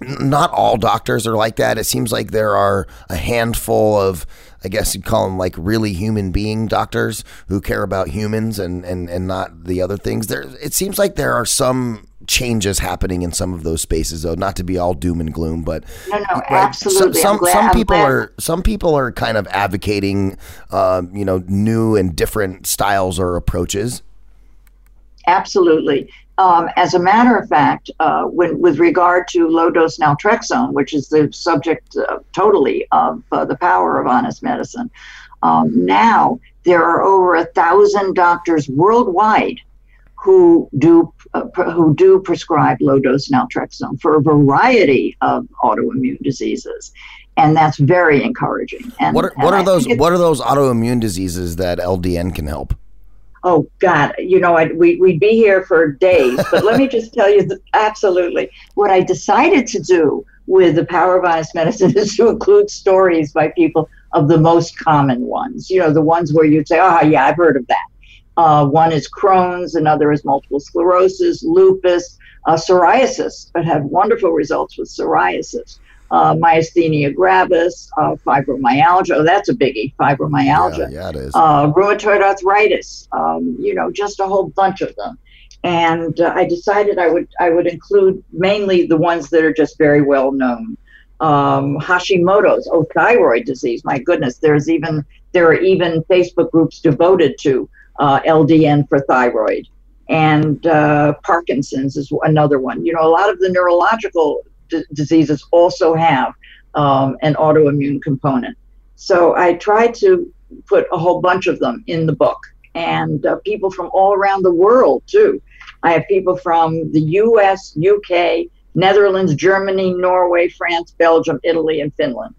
Speaker 1: not all doctors are like that. It seems like there are a handful of, I guess you'd call them like really human being doctors who care about humans and, and, and not the other things. There, it seems like there are some changes happening in some of those spaces, though. Not to be all doom and gloom, but
Speaker 9: No, no, absolutely.
Speaker 1: Some
Speaker 9: I'm glad-
Speaker 1: some people are some people are kind of advocating, um, you know, new and different styles or approaches.
Speaker 9: Absolutely. Um, as a matter of fact, uh, when, with regard to low dose naltrexone, which is the subject uh, totally of uh, the power of honest medicine, um, now there are over a thousand doctors worldwide who do uh, who do prescribe low dose naltrexone for a variety of autoimmune diseases, and that's very encouraging. And
Speaker 1: What are, what are those what are those autoimmune diseases that LDN can help?
Speaker 9: Oh God, you know, I'd, we, we'd be here for days, but let me just tell you that absolutely what I decided to do with the power of honest medicine is to include stories by people of the most common ones. You know, the ones where you'd say, "Oh yeah, I've heard of that." Uh, one is Crohn's, another is multiple sclerosis, lupus, uh, psoriasis, but had wonderful results with psoriasis. Uh, myasthenia gravis, uh, fibromyalgia. Oh, that's a biggie, fibromyalgia.
Speaker 1: Yeah, yeah, it is.
Speaker 9: Uh, rheumatoid arthritis. Um, you know, just a whole bunch of them. And uh, I decided I would I would include mainly the ones that are just very well known. Um, Hashimoto's, oh, thyroid disease. My goodness, there's even there are even Facebook groups devoted to uh, LDN for thyroid. And uh, Parkinson's is another one. You know, a lot of the neurological d- diseases also have um, an autoimmune component. So I tried to put a whole bunch of them in the book, and uh, people from all around the world too. I have people from the U.S., UK, Netherlands, Germany, Norway, France, Belgium, Italy, and Finland.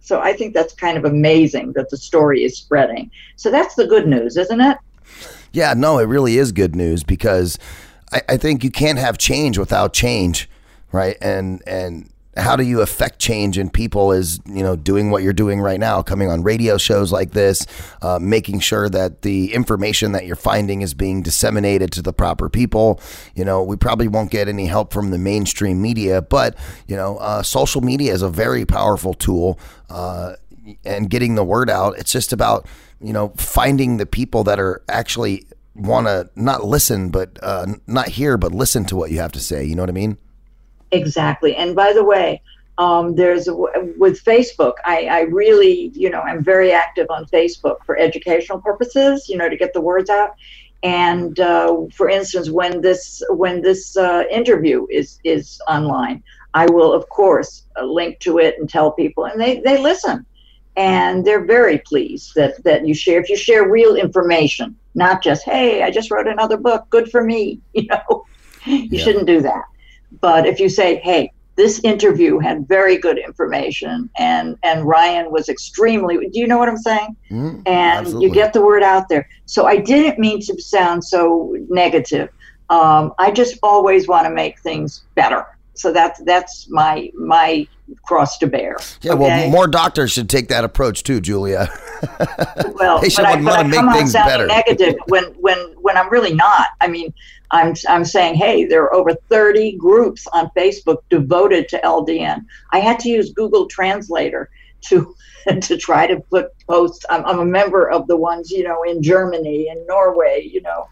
Speaker 9: So I think that's kind of amazing that the story is spreading. So that's the good news, isn't it?
Speaker 1: Yeah, no, it really is good news because I, I think you can't have change without change, right? And and how do you affect change in people is you know doing what you're doing right now coming on radio shows like this uh, making sure that the information that you're finding is being disseminated to the proper people. You know we probably won't get any help from the mainstream media but you know uh, social media is a very powerful tool uh, and getting the word out. It's just about you know finding the people that are actually want to not listen but uh, not hear but listen to what you have to say. You know what i mean
Speaker 9: Exactly. And by the way, um, there's a, with Facebook, I, I really, you know, I'm very active on Facebook for educational purposes, you know, to get the words out. And uh, for instance, when this when this uh, interview is is online, I will of course uh, link to it and tell people, and they they listen, and they're very pleased that that you share. If you share real information, not just hey, I just wrote another book, good for me, you know, you
Speaker 1: Yeah.
Speaker 9: shouldn't do that. But if you say, hey, this interview had very good information and and Ryan was extremely do you know what I'm saying?
Speaker 1: Mm,
Speaker 9: And
Speaker 1: absolutely.
Speaker 9: you get the word out there. So I didn't mean to sound so negative. Um, I just always want to make things better. So that's that's my my cross to bear.
Speaker 1: Yeah, well, more doctors should take that approach too, Julia.
Speaker 9: well,
Speaker 1: they should
Speaker 9: but I,
Speaker 1: want
Speaker 9: but I
Speaker 1: to make things better.
Speaker 9: negative when when when I'm really not. I mean, I'm I'm saying, hey, there are over 30 groups on Facebook devoted to LDN. I had to use Google Translator to to try to put posts. I'm, I'm a member of the ones you know in Germany and Norway, you know.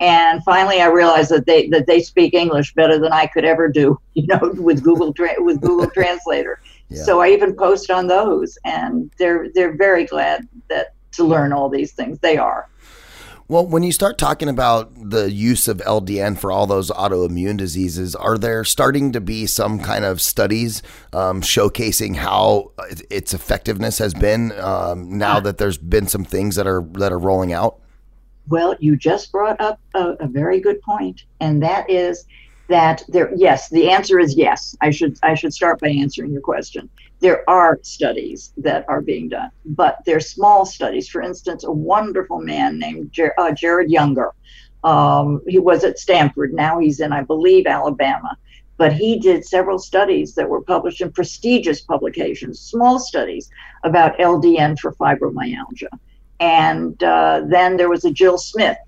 Speaker 9: And finally, I realized that they that they speak English better than I could ever do, you know, with Google with Google Translator.
Speaker 1: Yeah.
Speaker 9: So I even post on those, and they're they're very glad that to learn all these things. They are.
Speaker 1: Well, when you start talking about the use of LDN for all those autoimmune diseases, are there starting to be some kind of studies um, showcasing how its effectiveness has been um, now that there's been some things that are that are rolling out?
Speaker 9: Well, you just brought up a, a very good point, and that is that there. Yes, the answer is yes. I should I should start by answering your question. There are studies that are being done, but they're small studies. For instance, a wonderful man named Jer- uh, Jared Younger. Um, he was at Stanford. Now he's in, I believe, Alabama. But he did several studies that were published in prestigious publications, small studies about LDN for fibromyalgia. And uh, then there was a Jill Smith,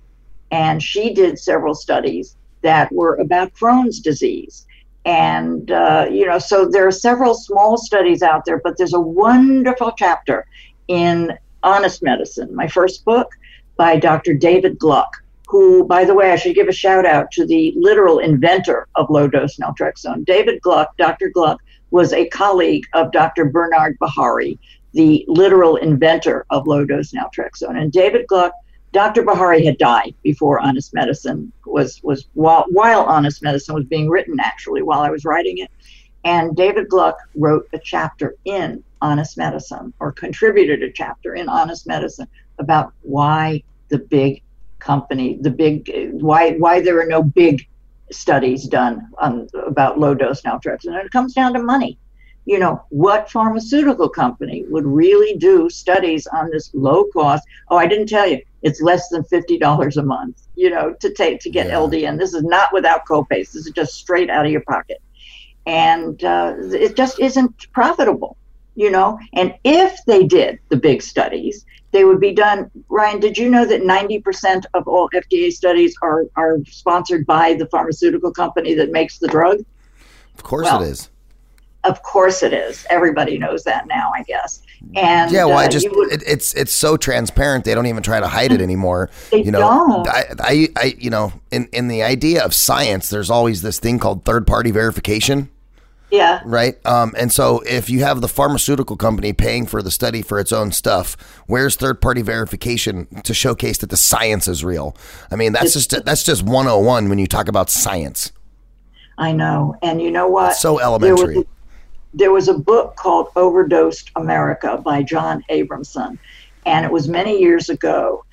Speaker 9: and she did several studies that were about Crohn's disease. And, uh, you know, so there are several small studies out there, but there's a wonderful chapter in Honest Medicine, my first book by Dr. David Gluck, who, by the way, I should give a shout out to the literal inventor of low dose naltrexone. David Gluck, Dr. Gluck, was a colleague of Dr. Bernard Bihari, the literal inventor of low dose naltrexone. And David Gluck, Dr. Bihari had died before Honest Medicine was was while while Honest Medicine was being written actually while I was writing it. And David Gluck wrote a chapter in Honest Medicine or contributed a chapter in Honest Medicine about why the big company, the big why why there are no big studies done on about low dose naltrexone. And it comes down to money you know, what pharmaceutical company would really do studies on this low cost? Oh, I didn't tell you, it's less than fifty dollars a month, you know, to take to get
Speaker 1: Yeah.
Speaker 9: LDN. This is not without copays. This is just straight out of your pocket, and uh, it just isn't profitable, you know. And if they did the big studies, they would be done. Ryan, did you know that ninety percent of all FDA studies are are sponsored by the pharmaceutical company that makes the drug?
Speaker 1: Of course
Speaker 9: Well,
Speaker 1: it is.
Speaker 9: Of course it is. Everybody knows that now, I guess. And
Speaker 1: yeah, well, I
Speaker 9: uh,
Speaker 1: just
Speaker 9: you would-
Speaker 1: it, it's it's so transparent they don't even try to hide it anymore.
Speaker 9: They
Speaker 1: you know,
Speaker 9: don't.
Speaker 1: I, I I you know in in the idea of science, there's always this thing called third party verification.
Speaker 9: yeah,
Speaker 1: right? Um, and so if you have the pharmaceutical company paying for the study for its own stuff, where's third party verification to showcase that the science is real? I mean, that's just that's just 101 when you talk about science.
Speaker 9: I know. And you know what?
Speaker 1: It's so
Speaker 9: There
Speaker 1: elementary.
Speaker 9: was, there was a book called Overdosed America by John Abramson, and it was many years ago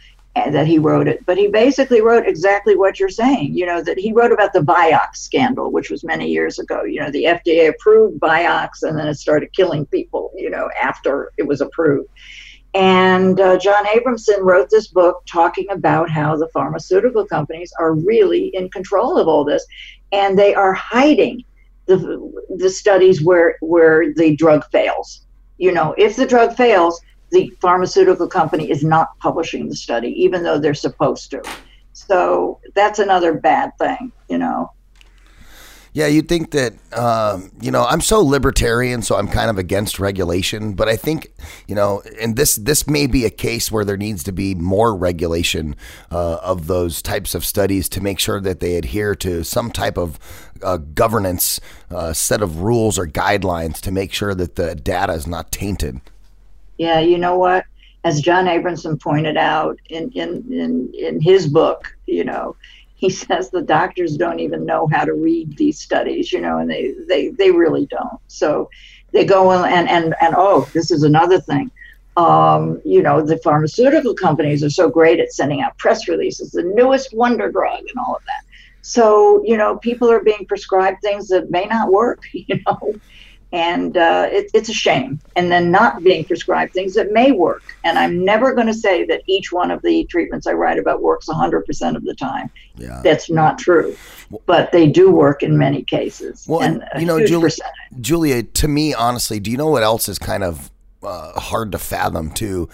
Speaker 9: that he wrote it. But he basically wrote exactly what you're saying. You know that he wrote about the Vioxx scandal, which was many years ago. You know the FDA approved Vioxx, and then it started killing people. You know after it was approved. And uh, John Abramson wrote this book talking about how the pharmaceutical companies are really in control of all this, and they are hiding the studies where where the drug fails. You know, if the drug fails, the pharmaceutical company is not publishing the study, even though they're supposed to. So that's another bad thing. You know.
Speaker 1: Yeah, you'd think that, um, you know, I'm so libertarian, so I'm kind of against regulation. But I think, you know, and this this may be a case where there needs to be more regulation uh, of those types of studies to make sure that they adhere to some type of uh, governance uh, set of rules or guidelines to make sure that the data is not tainted.
Speaker 9: Yeah, you know what? As John Abramson pointed out in, in, in, in his book, you know, he says the doctors don't even know how to read these studies, you know, and they, they, they really don't. So they go and, and, and oh, this is another thing. Um, you know, the pharmaceutical companies are so great at sending out press releases, the newest wonder drug and all of that. So, you know, people are being prescribed things that may not work, you know and uh, it, it's a shame. And then not being prescribed things that may work. And I'm never going to say that each one of the treatments I write about works 100% of the time.
Speaker 1: Yeah.
Speaker 9: That's not true. But they do work in many cases.
Speaker 1: Well,
Speaker 9: and
Speaker 1: you know, Julie. Julia, to me, honestly, do you know what else is kind of uh, hard to fathom too?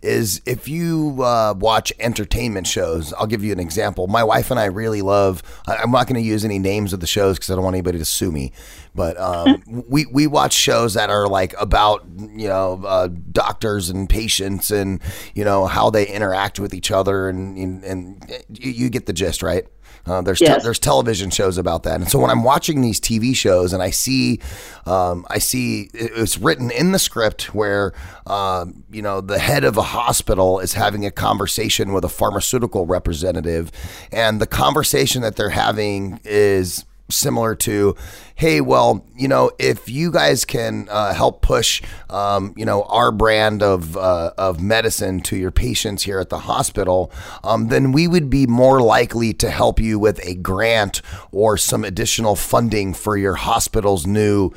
Speaker 1: Is if you uh, watch entertainment shows, I'll give you an example. My wife and I really love. I- I'm not going to use any names of the shows because I don't want anybody to sue me. But um, we we watch shows that are like about you know uh, doctors and patients and you know how they interact with each other and and, and you, you get the gist, right? Uh, there's te- there's television shows about that, and so when I'm watching these TV shows and I see, um, I see it's written in the script where, um, you know, the head of a hospital is having a conversation with a pharmaceutical representative, and the conversation that they're having is similar to, hey, well, you know, if you guys can uh, help push, um, you know, our brand of uh, of medicine to your patients here at the hospital, um, then we would be more likely to help you with a grant or some additional funding for your hospital's new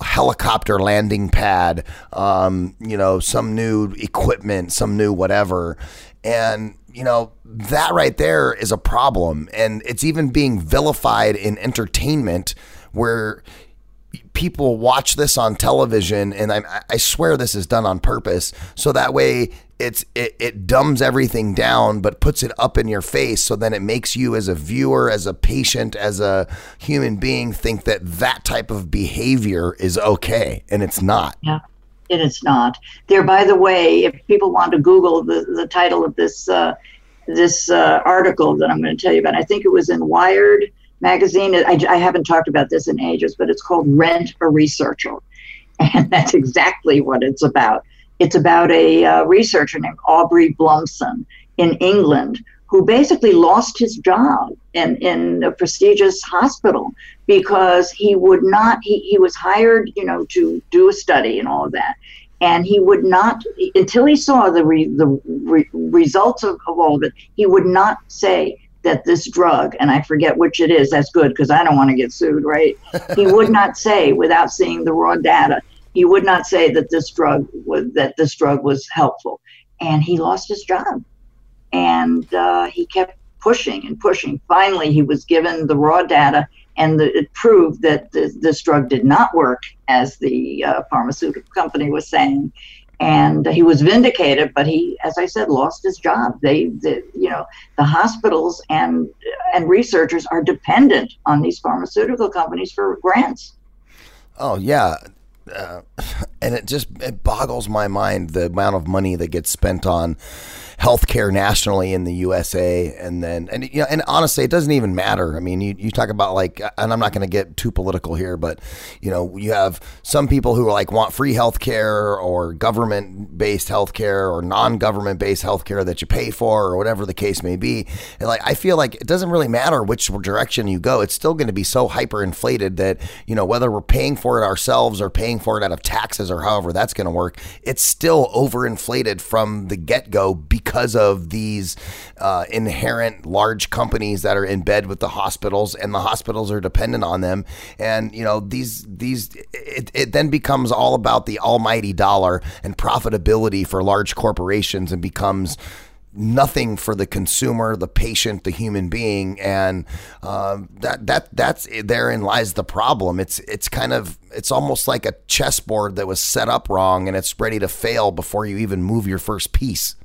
Speaker 1: helicopter landing pad, um, you know, some new equipment, some new whatever. And, you know, that right there is a problem. And it's even being vilified in entertainment where people watch this on television and I, I swear this is done on purpose. So that way it's it, it dumbs everything down but puts it up in your face. So then it makes you as a viewer as a patient as a human being think that that type of behavior is okay. And it's not.
Speaker 9: Yeah, and it's not. There, by the way, if people want to Google the, the title of this uh, this uh, article that I'm going to tell you about, I think it was in Wired magazine. I, I haven't talked about this in ages, but it's called "Rent a Researcher," and that's exactly what it's about. It's about a uh, researcher named Aubrey Blumsohn in England who basically lost his job in, in a prestigious hospital because he would not he, he was hired you know to do a study and all of that. And he would not until he saw the re, the re, results of, of all of it he would not say that this drug and i forget which it is that's good because i don't want to get sued right? He would not say without seeing the raw data he would not say that this drug was that this drug was helpful. And he lost his job and uh, he kept pushing and pushing. Finally, he was given the raw data, and the, it proved that this, this drug did not work as the uh, pharmaceutical company was saying. And he was vindicated, but he, as I said, lost his job. They, the, you know, the hospitals and and researchers are dependent on these pharmaceutical companies for grants.
Speaker 1: Oh yeah, uh, and it just it boggles my mind the amount of money that gets spent on healthcare nationally in the USA, and then and you know, and honestly, it doesn't even matter. I mean, you, you talk about like, and I'm not going to get too political here, but you know, you have some people who like want free healthcare or government based healthcare or non government based healthcare that you pay for or whatever the case may be. And like, I feel like it doesn't really matter which direction you go. It's still going to be so hyper inflated that you know whether we're paying for it ourselves or paying for it out of taxes or however that's going to work, it's still overinflated from the get go because of these uh, inherent large companies that are in bed with the hospitals, and the hospitals are dependent on them. And you know these these it, it then becomes all about the almighty dollar and profitability for large corporations, and becomes nothing for the consumer, the patient, the human being, and um, that that that's therein lies the problem. It's it's kind of it's almost like a chessboard that was set up wrong and it's ready to fail before you even move your first piece.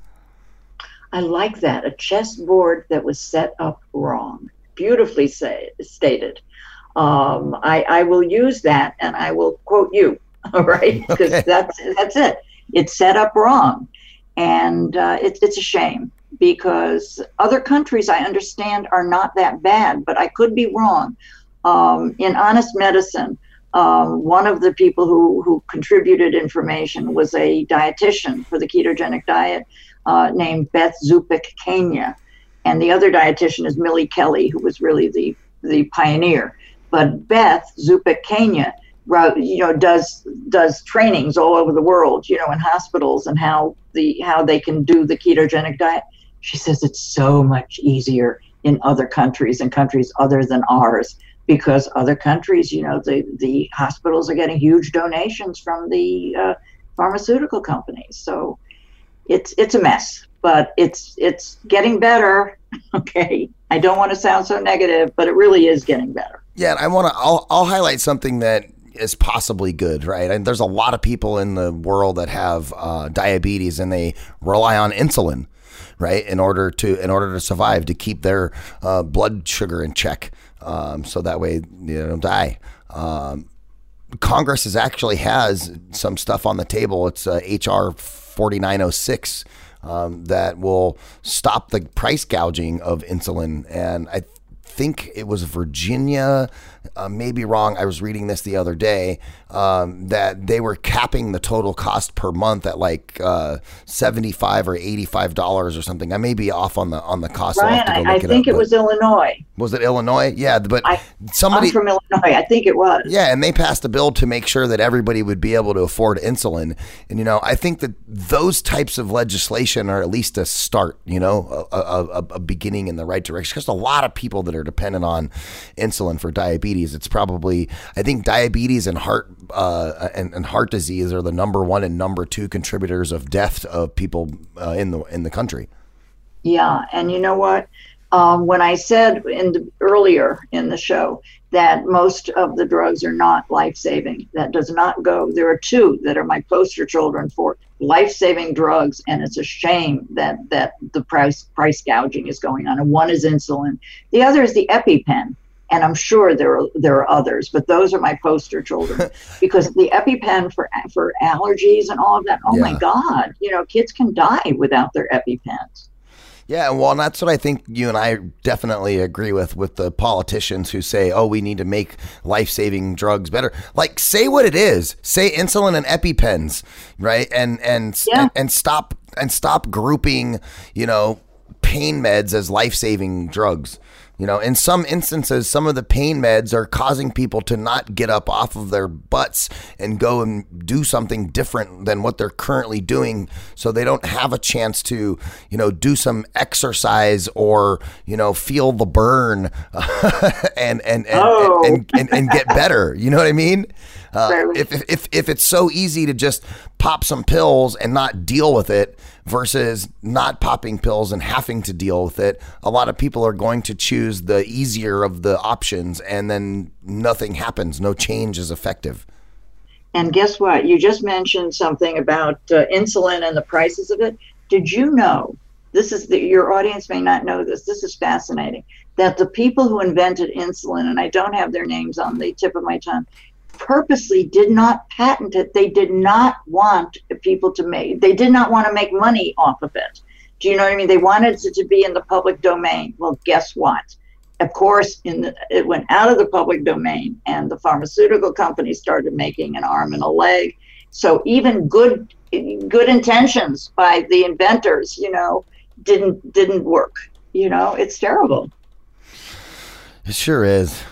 Speaker 9: I like that. A chessboard that was set up wrong. Beautifully say, stated. Um, I, I will use that and I will quote you, all right? Because
Speaker 1: Okay.
Speaker 9: that's, that's it. It's set up wrong. And uh, it's, it's a shame because other countries, I understand, are not that bad, but I could be wrong. Um, in Honest Medicine, um, one of the people who, who contributed information was a dietitian for the ketogenic diet uh, named Beth Zupec-Kania. And the other dietitian is Millie Kelly, who was really the, the pioneer. But Beth Zupec-Kania, you know, does does trainings all over the world, you know, in hospitals and how the how they can do the ketogenic diet. She says it's so much easier in other countries and countries other than ours because other countries, you know, the the hospitals are getting huge donations from the uh, pharmaceutical companies. So it's it's a mess, but it's it's getting better. Okay, I don't want to sound so negative, but it really is getting better.
Speaker 1: Yeah, I want to. I'll, I'll highlight something that is possibly good, right? And there's a lot of people in the world that have uh, diabetes, and they rely on insulin, right, in order to in order to survive, to keep their uh, blood sugar in check, um, so that way they don't die. Um, Congress is actually has some stuff on the table. It's uh, HR 4906 um, that will stop the price gouging of insulin. And I think it was Virginia, uh, maybe wrong. I was reading this the other day um, that they were capping the total cost per month at like uh, 75 or 85 dollars or something. I may be off on the on the cost.
Speaker 9: Ryan,
Speaker 1: go
Speaker 9: I, I
Speaker 1: look
Speaker 9: think
Speaker 1: up,
Speaker 9: it was Illinois.
Speaker 1: was it Illinois? Yeah, but
Speaker 9: I,
Speaker 1: somebody
Speaker 9: I'm from Illinois. I think it was.
Speaker 1: yeah, and they passed a bill to make sure that everybody would be able to afford insulin. And you know, I think that those types of legislation are at least a start. You know, a, a- a beginning in the right direction. Because a lot of people that are dependent on insulin for diabetes, it's probably I think diabetes and heart uh, and, and heart disease are the number one and number two contributors of death of people uh, in the in the country.
Speaker 9: Yeah, and you know what? Um, when I said in the, earlier in the show that most of the drugs are not life saving, that does not go. There are two that are my poster children for life saving drugs, and it's a shame that that the price price gouging is going on. And one is insulin, the other is the EpiPen. And I'm sure there are there are others, but those are my poster children because the EpiPen for for allergies and all of that. Oh my God, you know, kids can die without their EpiPens.
Speaker 1: Yeah, well, and that's what I think you and I definitely agree with with the politicians who say, "Oh, we need to make life-saving drugs better." Like, say what it is. Say insulin and EpiPens, right? And and
Speaker 9: Yeah.
Speaker 1: and, and stop and stop grouping, you know, pain meds as life-saving drugs. You know, in some instances, some of the pain meds are causing people to not get up off of their butts and go and do something different than what they're currently doing. So they don't have a chance to, you know, do some exercise or, you know, feel the burn and, and, and,
Speaker 9: Oh.
Speaker 1: and, and, and, get better. You know what I mean? Uh, if, if, if, if it's so easy to just pop some pills and not deal with it versus not popping pills and having to deal with it, a lot of people are going to choose the easier of the options and then nothing happens. No change is effective.
Speaker 9: And guess what? You just mentioned something about uh, insulin and the prices of it. Did you know? This is the, your audience may not know this. This is fascinating. That the people who invented insulin, and I don't have their names on the tip of my tongue, purposely did not patent it. They did not want people to make, they did not want to make money off of it. Do you know what I mean? They wanted it to be in the public domain. Well, guess what? Of course, in the, it went out of the public domain, and the pharmaceutical companies started making an arm and a leg. So even good good intentions by the inventors, you know, didn't didn't work. You know, it's terrible.
Speaker 1: It sure is.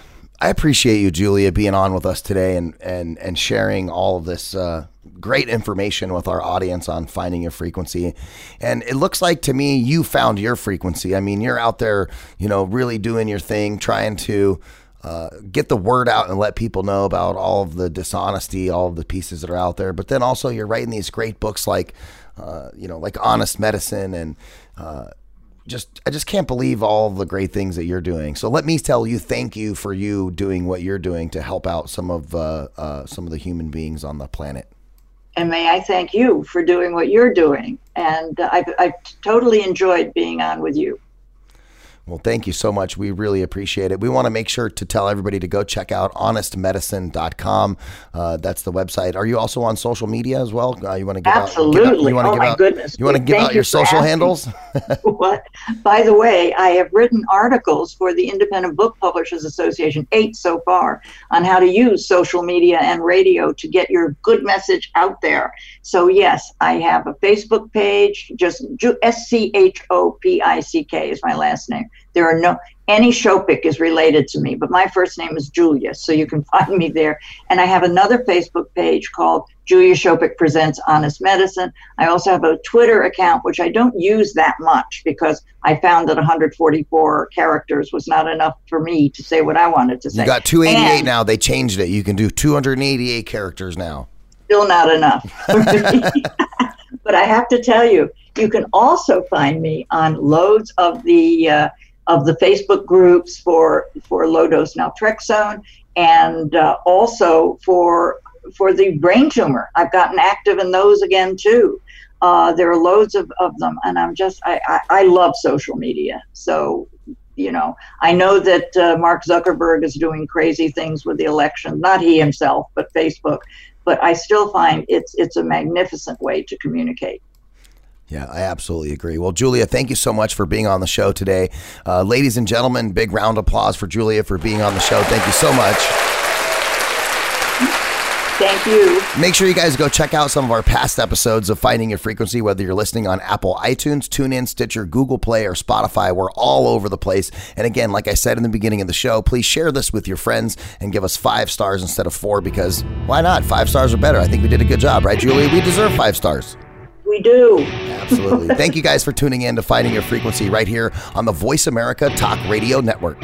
Speaker 1: I appreciate you, Julia, being on with us today and and and sharing all of this uh, great information with our audience on finding your frequency. And it looks like to me you found your frequency. I mean, you're out there, you know, really doing your thing, trying to uh, get the word out and let people know about all of the dishonesty, all of the pieces that are out there. But then also you're writing these great books like, uh, you know, like Honest Medicine and uh, just I just can't believe all the great things that you're doing. So let me tell you, thank you for you doing what you're doing to help out some of uh, uh, some of the human beings on the planet.
Speaker 9: And may I thank you for doing what you're doing. And I've, I've totally enjoyed being on with you.
Speaker 1: Well, thank you so much. We really appreciate it. We want to make sure to tell everybody to go check out honestmedicine.com. Uh, that's the website. Are you also on social media as well? Uh, you want to give
Speaker 9: Absolutely.
Speaker 1: out? to
Speaker 9: oh my
Speaker 1: out,
Speaker 9: goodness.
Speaker 1: You want to give
Speaker 9: Thank
Speaker 1: out
Speaker 9: you
Speaker 1: your social
Speaker 9: asking.
Speaker 1: handles?
Speaker 9: what? By the way, I have written articles for the Independent Book Publishers Association, eight so far, on how to use social media and radio to get your good message out there. So, yes, I have a Facebook page, just S C H O P I C K is my last name. There are no, any Schopick is related to me, but my first name is Julia, so you can find me there. And I have another Facebook page called Julia Schopick Presents Honest Medicine. I also have a Twitter account, which I don't use that much because I found that 144 characters was not enough for me to say what I wanted to say.
Speaker 1: You got 288
Speaker 9: And-
Speaker 1: now. They changed it. You can do 288 characters now.
Speaker 9: still not enough. but I have to tell you, you can also find me on loads of the uh, of the Facebook groups for for low dose naltrexone and uh, also for for the brain tumor. I've gotten active in those again too. Uh, there are loads of, of them, and I'm just I, I, I love social media. So you know, I know that uh, Mark Zuckerberg is doing crazy things with the election. Not he himself, but Facebook. But I still find it's it's a magnificent way to communicate.
Speaker 1: Yeah, I absolutely agree. Well, Julia, thank you so much for being on the show today. Uh, ladies and gentlemen, big round of applause for Julia for being on the show. Thank you so much.
Speaker 9: Thank you.
Speaker 1: Make sure you guys go check out some of our past episodes of Finding Your Frequency, whether you're listening on Apple iTunes, TuneIn, Stitcher, Google Play, or Spotify. We're all over the place. And again, like I said in the beginning of the show, please share this with your friends and give us five stars instead of four because why not? Five stars are better. I think we did a good job, right, Julia? We deserve five stars.
Speaker 9: We do.
Speaker 1: Absolutely. Thank you guys for tuning in to Finding Your Frequency right here on the VoiceAmerica Talk Radio Network.